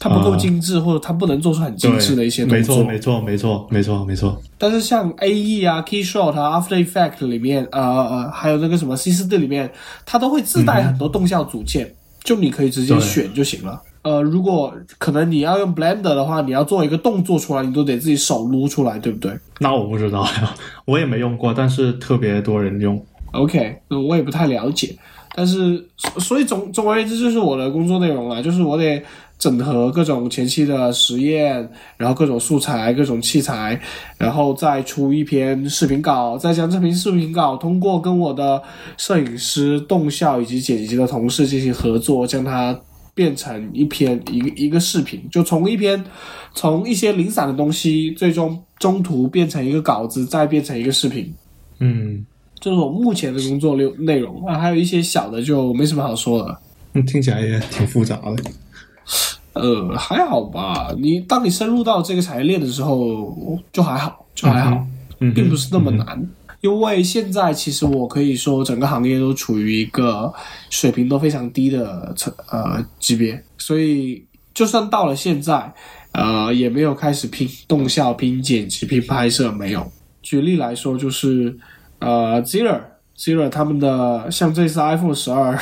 它不够啊精致，或者它不能做出很精致的一些动作。没错，没错，没错，没错，没错。但是像 A E 啊、Keyshot 啊、After Effect 里面，呃呃，还有那个什么 C 4 D 里面，它都会自带很多动效组件，就你可以直接选就行了。呃，如果可能你要用 Blender 的话，你要做一个动作出来，你都得自己手撸出来，对不对那我不知道呀，*laughs* 我也没用过，但是特别多人用。？OK，嗯，我也不太了解，但是所所以总总而言之，就是我的工作内容了，就是我得整合各种前期的实验，然后各种素材、各种器材，然后再出一篇视频稿，再将这篇视频稿通过跟我的摄影师、动效以及剪辑的同事进行合作，将它变成一篇一个一个视频，就从一篇从一些零散的东西，最终中途变成一个稿子，再变成一个视频。嗯，这是我目前的工作内内容啊，还有一些小的就没什么好说的。嗯听起来也挺复杂的。呃，还好吧。你当你深入到这个产业链的时候，就还好，就还好，嗯并不是那么难。因为现在其实我可以说，整个行业都处于一个水平都非常低的层呃级别，所以就算到了现在，呃，也没有开始拼动效、拼剪辑、拼拍摄，没有。举例来说，就是呃 Zero Zero 他们的像这次 iPhone 十二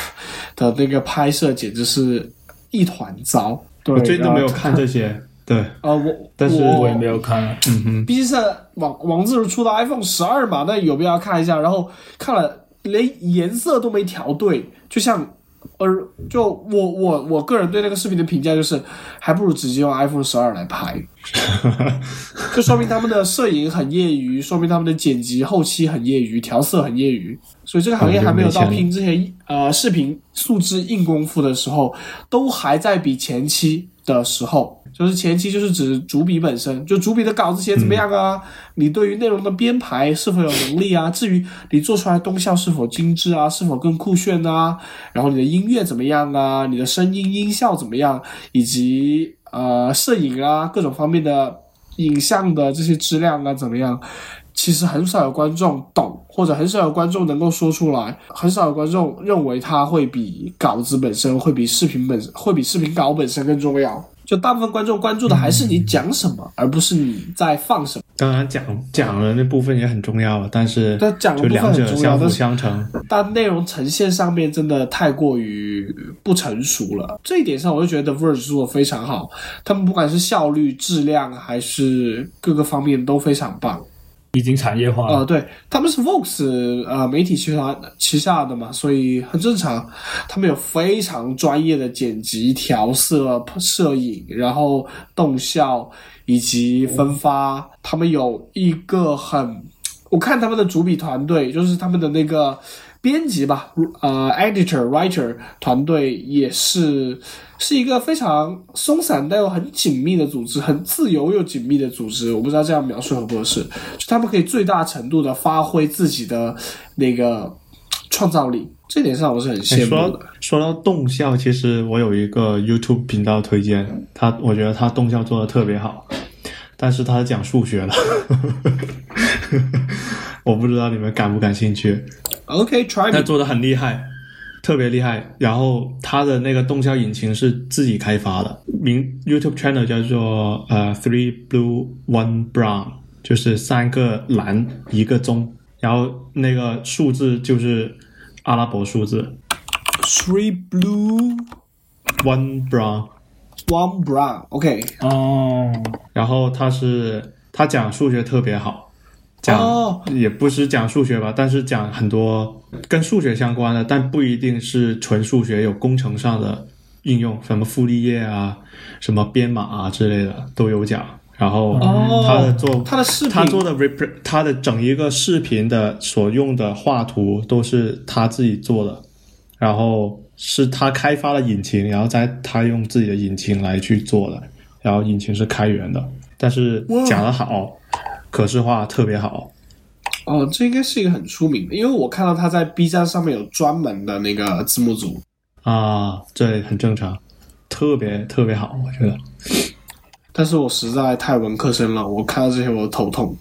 的那个拍摄，简直是一团糟。对，我最近都没有看这些。对，啊，我但是我我也没有看。嗯哼，毕竟是王王自如出的 iPhone 十二嘛，那有必要看一下。然后看了，连颜色都没调对，就像，呃，就我我我个人对那个视频的评价就是，还不如直接用 iPhone 十二来拍，*laughs* 就说明他们的摄影很业余，说明他们的剪辑后期很业余，调色很业余。所以这个行业还没有到拼这些呃视频素质硬功夫的时候，都还在比前期的时候，就是前期就是指主笔本身，就主笔的稿子写得怎么样啊？你对于内容的编排是否有能力啊？至于你做出来动效是否精致啊，是否更酷炫啊？然后你的音乐怎么样啊？你的声音音效怎么样？以及呃摄影啊各种方面的影像的这些质量啊怎么样？其实很少有观众懂，或者很少有观众能够说出来，很少有观众认为它会比稿子本身，会比视频本会比视频稿本身更重要。就大部分观众关注的还是你讲什么，而不是你在放什么。当然讲讲的那部分也很重要啊，但是但讲的部分很重要相辅相成。但内容呈现上面真的太过于不成熟了，这一点上我就觉得 Verge 做的非常好，他们不管是效率、质量还是各个方面都非常棒。已经产业化了啊、对，他们是 Vox 呃媒体集团旗下的嘛，所以很正常。他们有非常专业的剪辑、调色、摄影，然后动效以及分发。他们有一个很，我看他们的主笔团队，就是他们的那个编辑吧，呃，editor writer 团队也是是一个非常松散但又很紧密的组织，很自由又紧密的组织。我不知道这样描述合不合适，就他们可以最大程度的发挥自己的那个创造力，这点上我是很哎羡慕的说到。说到动效，其实我有一个 YouTube 频道推荐，他我觉得他动效做的特别好，但是他讲数学的，*laughs* 我不知道你们感不感兴趣。OK，try、他。做的很厉害，特别厉害。然后他的那个动效引擎是自己开发的，名 YouTube channel 叫做呃 Three Blue One Brown，就是三个蓝一个棕，然后那个数字就是阿拉伯数字 Three blue, One Brown。one brown。OK，哦，然后他是他讲数学特别好，讲、哦。也不是讲数学吧，但是讲很多跟数学相关的，但不一定是纯数学，有工程上的应用，什么傅立叶啊，什么编码啊之类的都有讲。然后哦。他的做、他的视频。他做的 repre 他的整一个视频的所用的画图都是他自己做的，然后是他开发了引擎，然后再他用自己的引擎来去做的，然后引擎是开源的，但是讲得好，可视化特别好。哦，这应该是一个很出名的，因为我看到他在 B 站上面有专门的那个字幕组。啊，这很正常，特别特别好，我觉得。但是我实在太文科生了，我看到这些我头痛。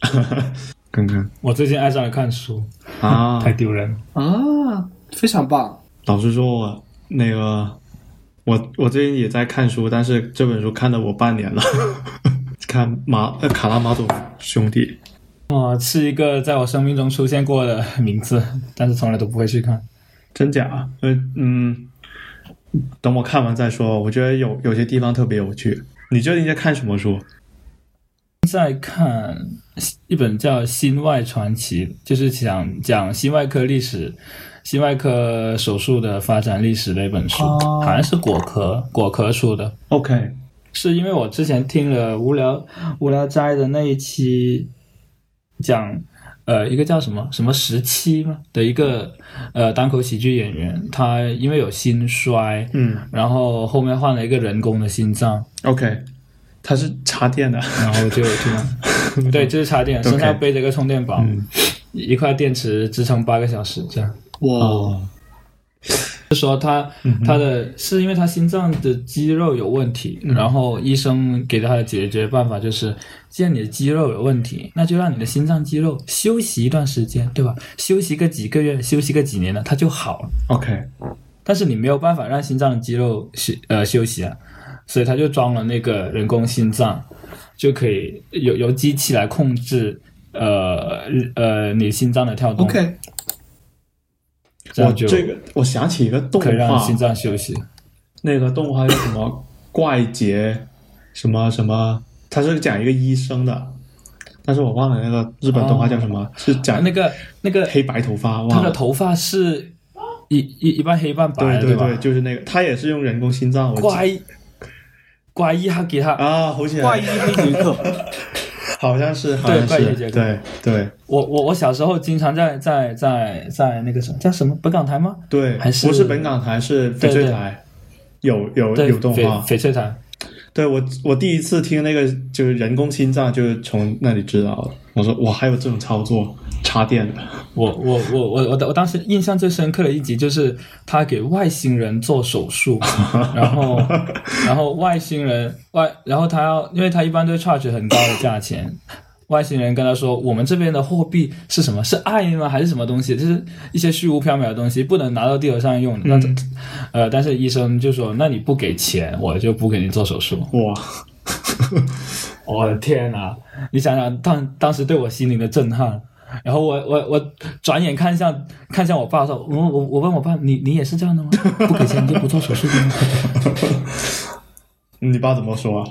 *laughs* 看看我最近爱上了看书，啊，*laughs* 太丢人了。啊，非常棒。老实说，我那个我我最近也在看书，但是这本书看了我半年了，看马呃卡拉马佐夫兄弟。哦，是一个在我生命中出现过的名字，*laughs* 但是从来都不会去看。真假？嗯嗯，等我看完再说。我觉得有有些地方特别有趣。你最近在看什么书？在看一本叫《心外传奇》，就是讲讲心外科历史、心外科手术的发展历史的一本书，哦好像是果壳果壳出的。OK，是因为我之前听了无聊无聊斋的那一期讲。呃，一个叫什么什么时期吗的一个呃单口喜剧演员，他因为有心衰，嗯然后后面换了一个人工的心脏，，OK，他是插电的。然后就就 *laughs* 对，就是插电，身上背着个充电宝，嗯一块电池支撑八个小时这样。哇，哦，就说他他的是因为他心脏的肌肉有问题，然后医生给他的解决办法就是，既然你的肌肉有问题，那就让你的心脏肌肉休息一段时间，对吧？休息个几个月，休息个几年呢，它就好了。OK，但是你没有办法让心脏的肌肉休呃休息啊，所以他就装了那个人工心脏，就可以由由机器来控制呃呃你心脏的跳动。OK，我这个我想起一个动画可以让画，心脏休息。那个动画叫什么？怪杰，什么什么，他是讲一个医生的，但是我忘了那个日本动画叫什么，是讲啊那个那个黑白头发，他忘了。的头发是一一一半黑半白的，对对对，就是那个，他也是用人工心脏，我记怪怪医哈给他，啊，好起怪医来，黑杰克，好像是，好像是，对对我我我小时候经常在在在在那个什么叫什么本港台吗？对，还是不是本港台，是翡翠台，有有有动画，翡翠台。对我，我第一次听那个就是人工心脏，就是从那里知道的。我说哇，还有这种操作，插电的。我我我我我我当时印象最深刻的一集就是他给外星人做手术，*laughs* 然后然后外星人外，然后他要，因为他一般都会 charge 很高的价钱。外星人跟他说：“我们这边的货币是什么？是爱吗？还是什么东西？就是一些虚无缥缈的东西，不能拿到地球上用的。那、呃，但是医生就说：那你不给钱，我就不给你做手术。哇，*laughs* 我的天哪！你想想当当时对我心灵的震撼。然后我我我转眼看向看向我爸说，我我我问我爸，你你也是这样的吗？不给钱你就不做手术的吗？*laughs* 你爸怎么说啊？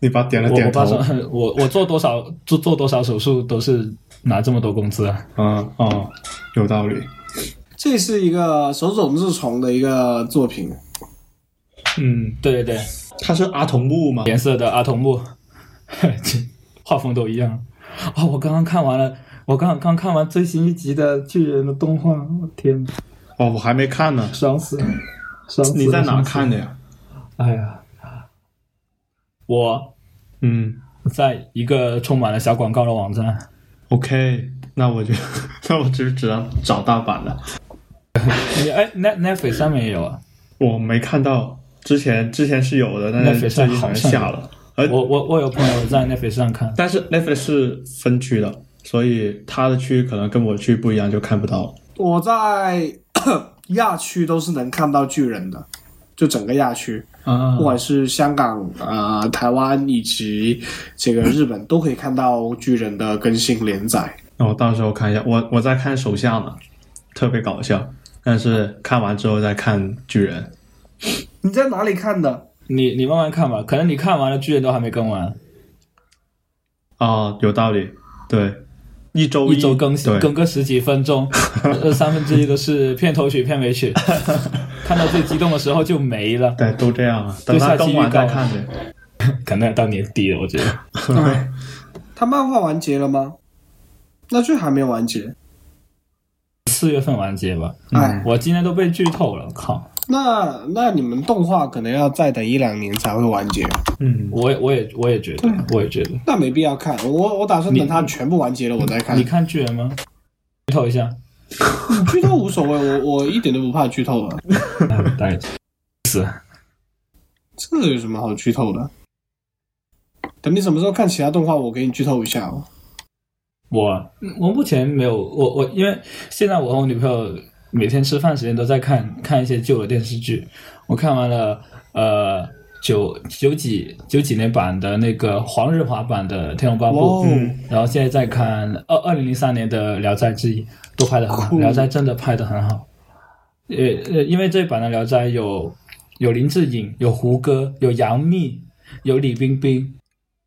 你爸点了我我点头爸。说，我我做多少做做多少手术都是拿这么多工资啊。嗯哦，有道理。这是一个手冢治虫的一个作品，嗯，对对对，他是阿童木吗？颜色的阿童木，*laughs* 画风都一样。*laughs* 哦，我刚刚看完了，我刚刚看完最新一集的巨人的动画，我天哪，哦，我还没看呢。爽死了！爽死了你在哪看的呀？哎呀，我嗯在一个充满了小广告的网站。，OK，那我就那我就只能找大阪了。你哎，Net Netflix 上面也有啊。我没看到，之前之前是有的，但是最近好像下了。而我我我有朋友在 Netflix 上看，但是 Netflix 是分区的，所以他的区可能跟我区不一样，就看不到。我在 *coughs* 亚区都是能看到巨人的，就整个亚区，啊不管是香港、啊、台湾以及这个日本，都可以看到巨人的更新连载。那我到时候看一下，我我在看手相呢，特别搞笑。但是看完之后再看巨人，你在哪里看的？你你慢慢看吧，可能你看完了巨人都还没更完，哦，有道理，对，一周一周更新更个十几分钟，*laughs* 这三分之一都是片头曲、片尾曲，*laughs* 看到最激动的时候就没了，对，都这样啊。等他更完再看呗。*laughs* 可能要到年底了，我觉得。他漫画完结了吗？那剧还没完结。四月份完结吧，哎，我今天都被剧透了，靠！那那你们动画可能要再等一两年才会完结，嗯，我也我也我也觉得，我也觉得。那没必要看。我我打算等它全部完结了我再看。你看巨人吗？剧透一下，剧透无所谓，我我一点都不怕剧透的。大概是这有什么好剧透的？等你什么时候看其他动画，我给你剧透一下哦。我我目前没有我我因为现在我和我女朋友每天吃饭时间都在看看一些旧的电视剧，我看完了呃九九几九几年版的那个黄日华版的《天龙八部》哦嗯然后现在在看二二零零三年的《聊斋志异》，都拍的很好，酷《聊斋》真的拍的很好。呃呃，因为这一版的《聊斋》有有林志颖，有胡歌，有杨幂，有李冰冰。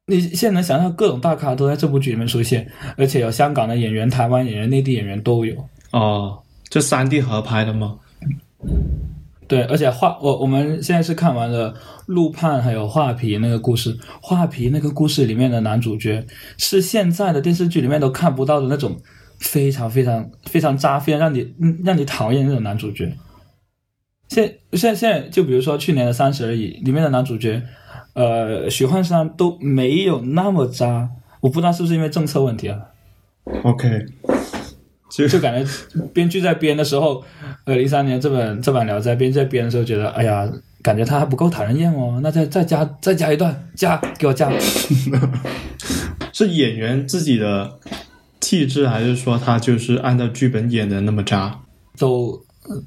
你现在能想象各种大咖都在这部剧里面出现，而且有香港的演员、台湾演员、内地演员都有。哦，这三 D 合拍的吗？对，而且画我我们现在是看完了陆判还有画皮那个故事，画皮那个故事里面的男主角是现在的电视剧里面都看不到的那种非常非常非常渣、非常让你嗯让你讨厌的那种男主角。现现现在就比如说去年的《三十而已》里面的男主角，呃，许幻山都没有那么渣，我不知道是不是因为政策问题啊。OK，就就感觉编剧在编的时候，呃，零三年这本这版《聊斋》编剧在编的时候，觉得哎呀，感觉他还不够讨人厌哦，那再再加再加一段，加给我加，*laughs* 是演员自己的气质，还是说他就是按照剧本演的那么渣？都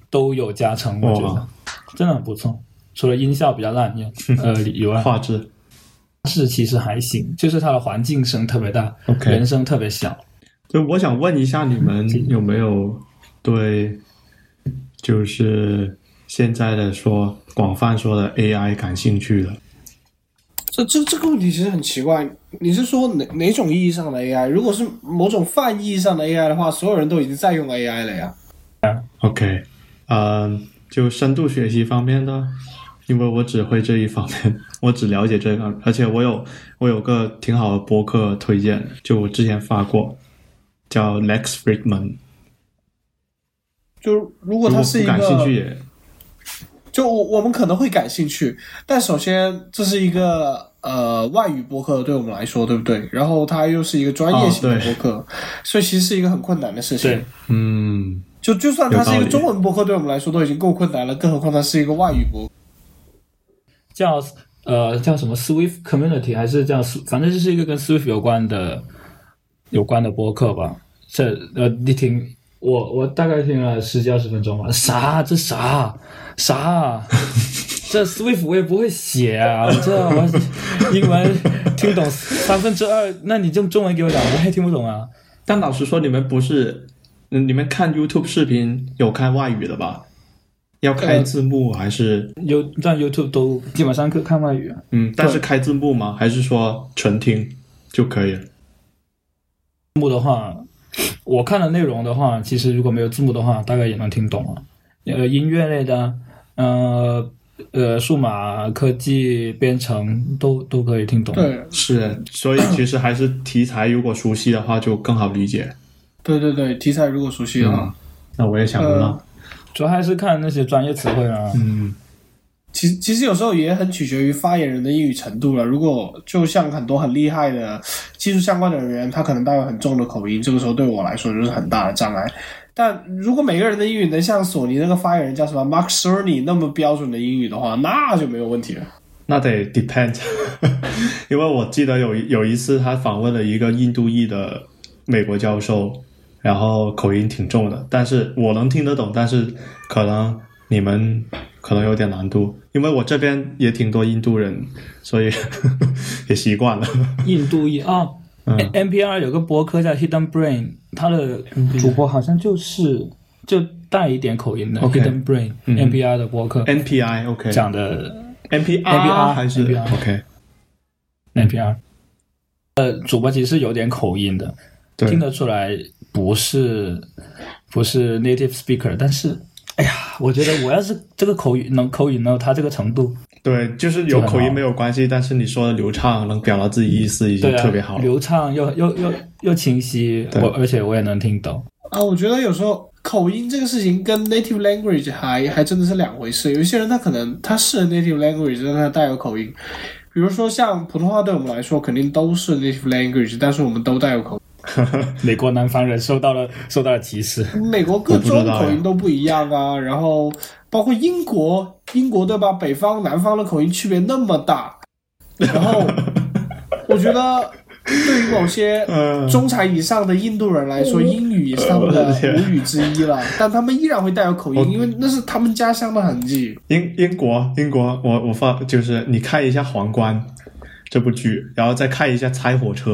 都有加成，我觉得哇真的很不错。除了音效比较烂以 *laughs* 呃以外，画质是其实还行，就是它的环境声特别大人声特别小。就我想问一下，你们有没有对就是现在的说广泛说的 AI 感兴趣的？这这这个问题其实很奇怪，你是说哪哪种意义上的 AI？如果是某种泛意义上的 AI 的话，所有人都已经在用 AI 了呀。OK，嗯、就深度学习方面的，因为我只会这一方面，我只了解这个，而且我有我有个挺好的博客推荐，就我之前发过，叫 Lex Friedman，就如果如果它是一个感兴趣个，也就我我们可能会感兴趣，但首先这是一个呃外语播客，对我们来说，对不对？然后它又是一个专业性的播客，所以其实是一个很困难的事情。对，嗯，就就算它是一个中文播客，对我们来说都已经够困难了，更何况它是一个外语播客。叫呃叫什么 Swift Community 还是叫反正就是一个跟 Swift 有关的有关的播客吧。这呃你听我我大概听了十几二十分钟吧，啥这啥啥，*laughs* 这 Swift 我也不会写啊，这我英文听懂三分之二，那你用中文给我讲，我也听不懂啊。但老实说，你们不是，嗯你们看 YouTube 视频有看外语的吧？要开字幕还是有在 YouTube 都基本上可看外语啊。嗯？但是开字幕吗？还是说纯听就可以了？字幕的话，*laughs* 我看的内容的话，其实如果没有字幕的话，大概也能听懂了。呃，音乐类的，呃呃，数码科技编程都都可以听懂。对是，所以其实还是题材如果熟悉的话就更好理解。对对对，题材如果熟悉的话，那我也想不到呃。主要还是看那些专业词汇啊。嗯，其实其实有时候也很取决于发言人的英语程度了。如果就像很多很厉害的技术相关的人员，他可能带有很重的口音，这个时候对我来说就是很大的障碍。但如果每个人的英语能像索尼那个发言人叫什么 Mark Cerny 那么标准的英语的话，那就没有问题了。那得 depend，*laughs* 因为我记得有有一次他访问了一个印度裔的美国教授，然后口音挺重的，但是我能听得懂，但是可能你们可能有点难度，因为我这边也挺多印度人，所以 *laughs* 也习惯了。印度裔啊、嗯。n p r 有个博客叫 Hidden Brain，他的主播好像就是就带一点口音的 OK Hidden Brain、嗯。NPR 的博客 NPI OK 讲的 NPR NPR 还是？NPR OK NPR，呃，主播其实有点口音的，听得出来不是不是 native speaker，但是哎呀，我觉得我要是这个口语能口语能有他这个程度，对，就是有口音没有关系，但是你说的流畅，能表达自己意思已经特别好了。流畅又又又又清晰，对我而且我也能听懂。啊，我觉得有时候口音这个事情跟 native language 还还真的是两回事。有一些人他可能他是 native language，但他带有口音。比如说像普通话对我们来说肯定都是 native language，但是我们都带有口音。*laughs* 美国南方人受到了受到了歧视，美国各州的口音都不一样啊，*laughs* 然后包括英国，英国对吧？北方、南方的口音区别那么大，然后我觉得对于某些 *laughs* 嗯中产以上的印度人来说，英语也是他们的母语之一了，但他们依然会带有口音，因为那是他们家乡的痕迹。英英国英国，我我发就是你看一下《皇冠》这部剧，然后再看一下《猜火车》，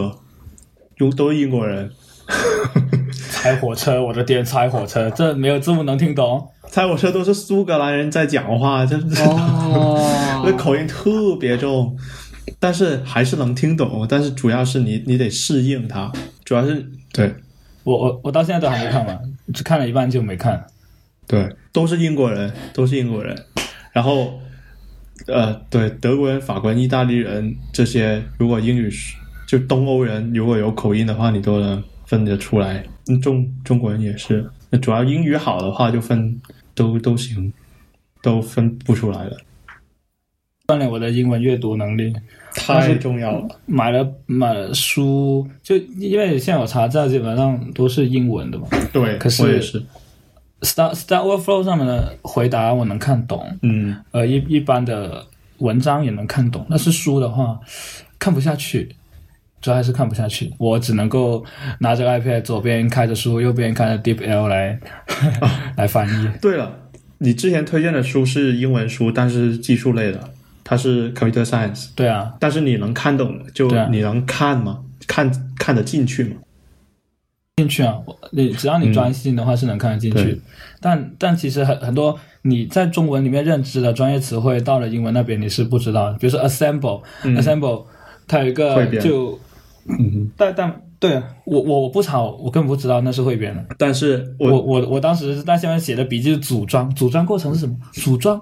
都都是英国人。*laughs* 拆火车，我的天，拆火车，这没有字幕能听懂。猜火车都是苏格兰人在讲话，这哦 *laughs* 那口音特别重，但是还是能听懂。但是主要是你你得适应它，主要是对我我我到现在都还没看完，只看了一半就没看。对，都是英国人，都是英国人。然后呃，对，德国人、法国人、意大利人这些，如果英语是就东欧人如果有口音的话，你都能分得出来。嗯中中国人也是，那主要英语好的话就分都都行，都分不出来了，锻炼我的英文阅读能力，太重要了。买了买了书，就因为现在我查资料基本上都是英文的嘛。对，可是我也是，Star Star Overflow 上面的回答我能看懂，嗯，呃，一一般的文章也能看懂，但是书的话看不下去，主要还是看不下去。我只能够拿着 iPad 左边开着书，右边开着 DeepL 来 *laughs* *laughs* 来翻译。对了，你之前推荐的书是英文书，但是技术类的，它是 computer science，对啊，但是你能看懂，就你能看吗？看看得进去吗？进去啊，你只要你专心的话是能看得进去，对但但其实很很多你在中文里面认知的专业词汇，到了英文那边你是不知道的。比如说 assemble，assemble，、它有一个就，嗯，但但对啊我我我不查，我根本不知道那是汇编的。但是我我我我当时是在下面写的笔记是组装，组装过程是什么？组装，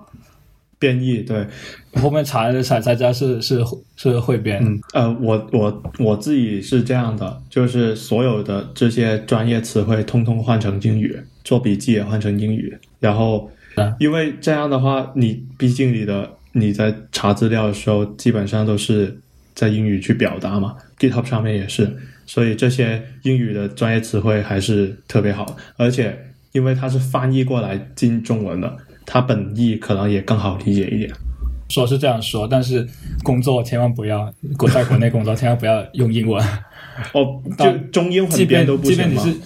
编译对，后面查了才才知道是是是汇编。嗯呃，我我我自己是这样的，就是所有的这些专业词汇通通换成英语，做笔记也换成英语，然后啊因为这样的话，你毕竟你的你在查资料的时候，基本上都是在英语去表达嘛，GitHub 上面也是，所以这些英语的专业词汇还是特别好，而且因为它是翻译过来进中文的，它本意可能也更好理解一点。说是这样说，但是工作千万不要国在国内工作，千万不要用英文。哦，就中英即混编便都不行吗？即便你是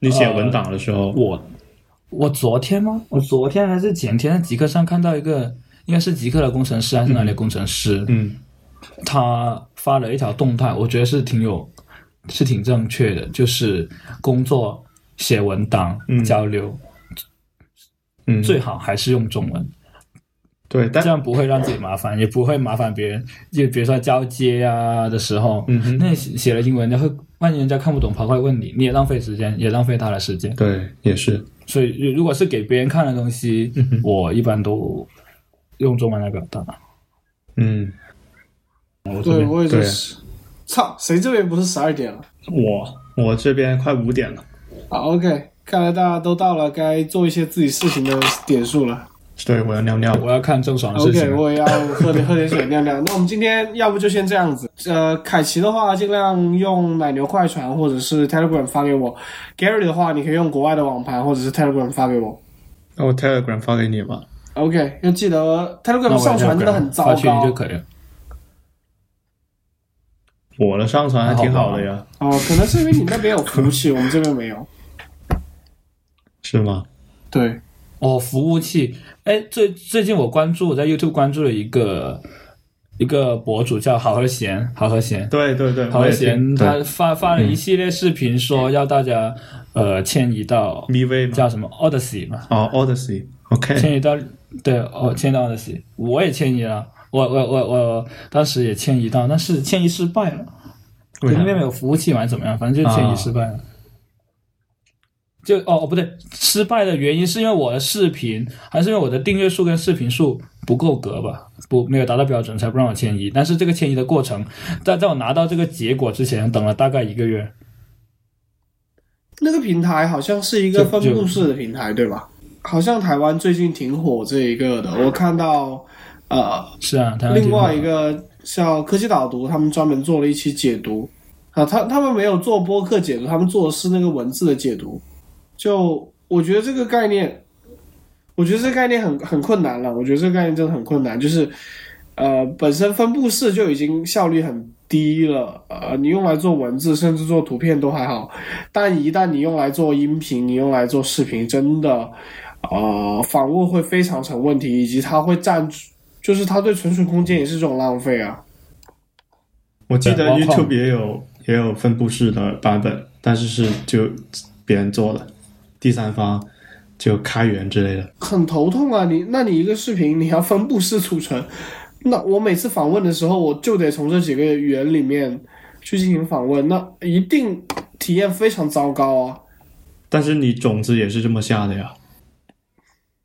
你写文档的时候，我，我昨天吗？我昨天还是前天在极客上看到一个，应该是极客的工程师还是哪里的工程师，嗯他发了一条动态，我觉得是挺有，是挺正确的，就是工作写文档、嗯交流，嗯最好还是用中文，对，但这样不会让自己麻烦，也不会麻烦别人。就比如说交接啊的时候，嗯哼那写写了英文，然后万一人家看不懂，跑过来问你，你也浪费时间，也浪费他的时间。对也是，所以如如果是给别人看的东西，嗯我一般都用中文来表达。嗯，对，我这边我也对是。操，谁这边不是十二点了？我我这边快五点了，好，OK，看来大家都到了该做一些自己事情的点数了。对我要尿尿。我要看郑爽的事情 OK，我也要喝点喝点水尿尿。那我们今天要不就先这样子。呃，凯奇的话尽量用奶牛快传或者是 Telegram 发给我；Gary 的话，你可以用国外的网盘或者是 Telegram 发给我。那我 Telegram 发给你吧。OK，要记得 Telegram 上传真的很糟发群里就糕。可以了。我的上传还挺好的呀，哦，可能是因为你那边有服务器，我们这边没有。是吗？对，哦，服务器，哎，最最近我关注我在 YouTube 关注了一个一个博主叫好和弦，好和弦，对对对，好和弦他发发了一系列视频，说要大家呃迁移到 MiV 嘛叫什么？Odyssey 嘛，哦，Odyssey，OK，迁移到对哦，迁移到 Odyssey，我也迁移了，我我我我当时也迁移到，但是迁移失败了，为啥那边没有服务器嘛，还是怎么样？反正就迁移失败了。就哦哦不对，失败的原因是因为我的视频，还是因为我的订阅数跟视频数不够格吧？不没有达到标准，才不让我迁移。但是这个迁移的过程，在在我拿到这个结果之前，等了大概一个月。那个平台好像是一个分布式的平台，对吧？好像台湾最近挺火这一个的，我看到呃是啊，另外一个像科技导读，他们专门做了一期解读啊，他他们没有做播客解读，他们做的是那个文字的解读。就我觉得这个概念，我觉得这个概念很很困难了。我觉得这个概念真的很困难，就是呃，本身分布式就已经效率很低了，呃，你用来做文字甚至做图片都还好，但一旦你用来做音频，你用来做视频，真的呃，访问会非常成问题，以及它会占据。就是它对存储空间也是这种浪费啊。我记得 YouTube 也有也有分布式的版本，但是是就别人做的，第三方就开源之类的。很头痛啊！你那你一个视频你要分布式储存，那我每次访问的时候，我就得从这几个源里面去进行访问，那一定体验非常糟糕啊！但是你种子也是这么下的呀？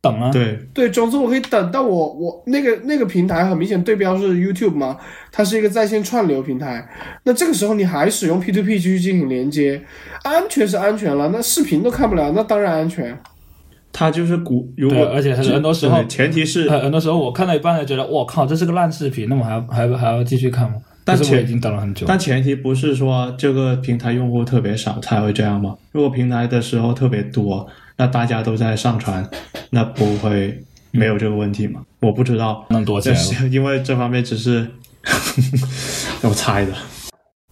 等啊，对，对，总之我可以等，但我我那个那个平台很明显对标是 YouTube 嘛，它是一个在线串流平台，那这个时候你还使用 P2P 去进行连接，安全是安全了，那视频都看不了，那当然安全。它就是鼓，如果对而且很多时候前提是，呃，很多时候我看到一半就觉得，我靠，这是个烂视频，那我还要还要还要继续看吗？但是我已经等了很久。但前提不是说这个平台用户特别少才会这样吗？如果平台的时候特别多，那大家都在上传，那不会没有这个问题吗？我不知道，能躲起就。是因为这方面只是 *laughs* 我猜的。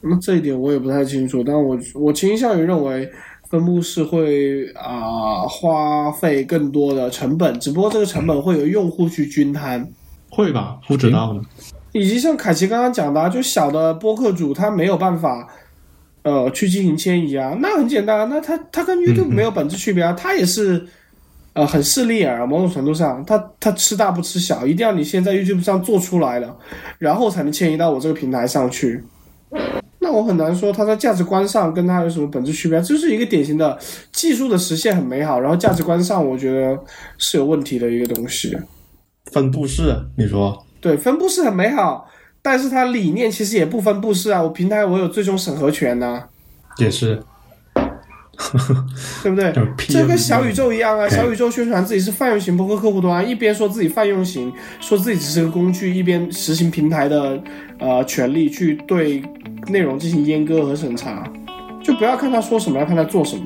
那这一点我也不太清楚，但我我倾向于认为分布式会啊、花费更多的成本，只不过这个成本会由用户去均摊。会吧？不知道呢。以及像凯奇刚刚讲的、啊，就小的播客主他没有办法，呃，去进行迁移啊，那很简单啊，那它它跟 YouTube 没有本质区别啊，它也是，呃，很势利眼啊，某种程度上，它它吃大不吃小，一定要你先在 YouTube 上做出来了，然后才能迁移到我这个平台上去。那我很难说它在价值观上跟它有什么本质区别，这就是一个典型的技术的实现很美好，然后价值观上我觉得是有问题的一个东西。分布式，你说对，分布式很美好，但是它理念其实也不分布式啊。我平台我有最终审核权呐、也是，*laughs* 对不对就？PM 这跟小宇宙一样啊，小宇宙宣传自己是泛用型播客客户端，一边说自己泛用型，说自己只是个工具，一边实行平台的呃权利去对内容进行阉割和审查。就不要看他说什么，要看他做什么。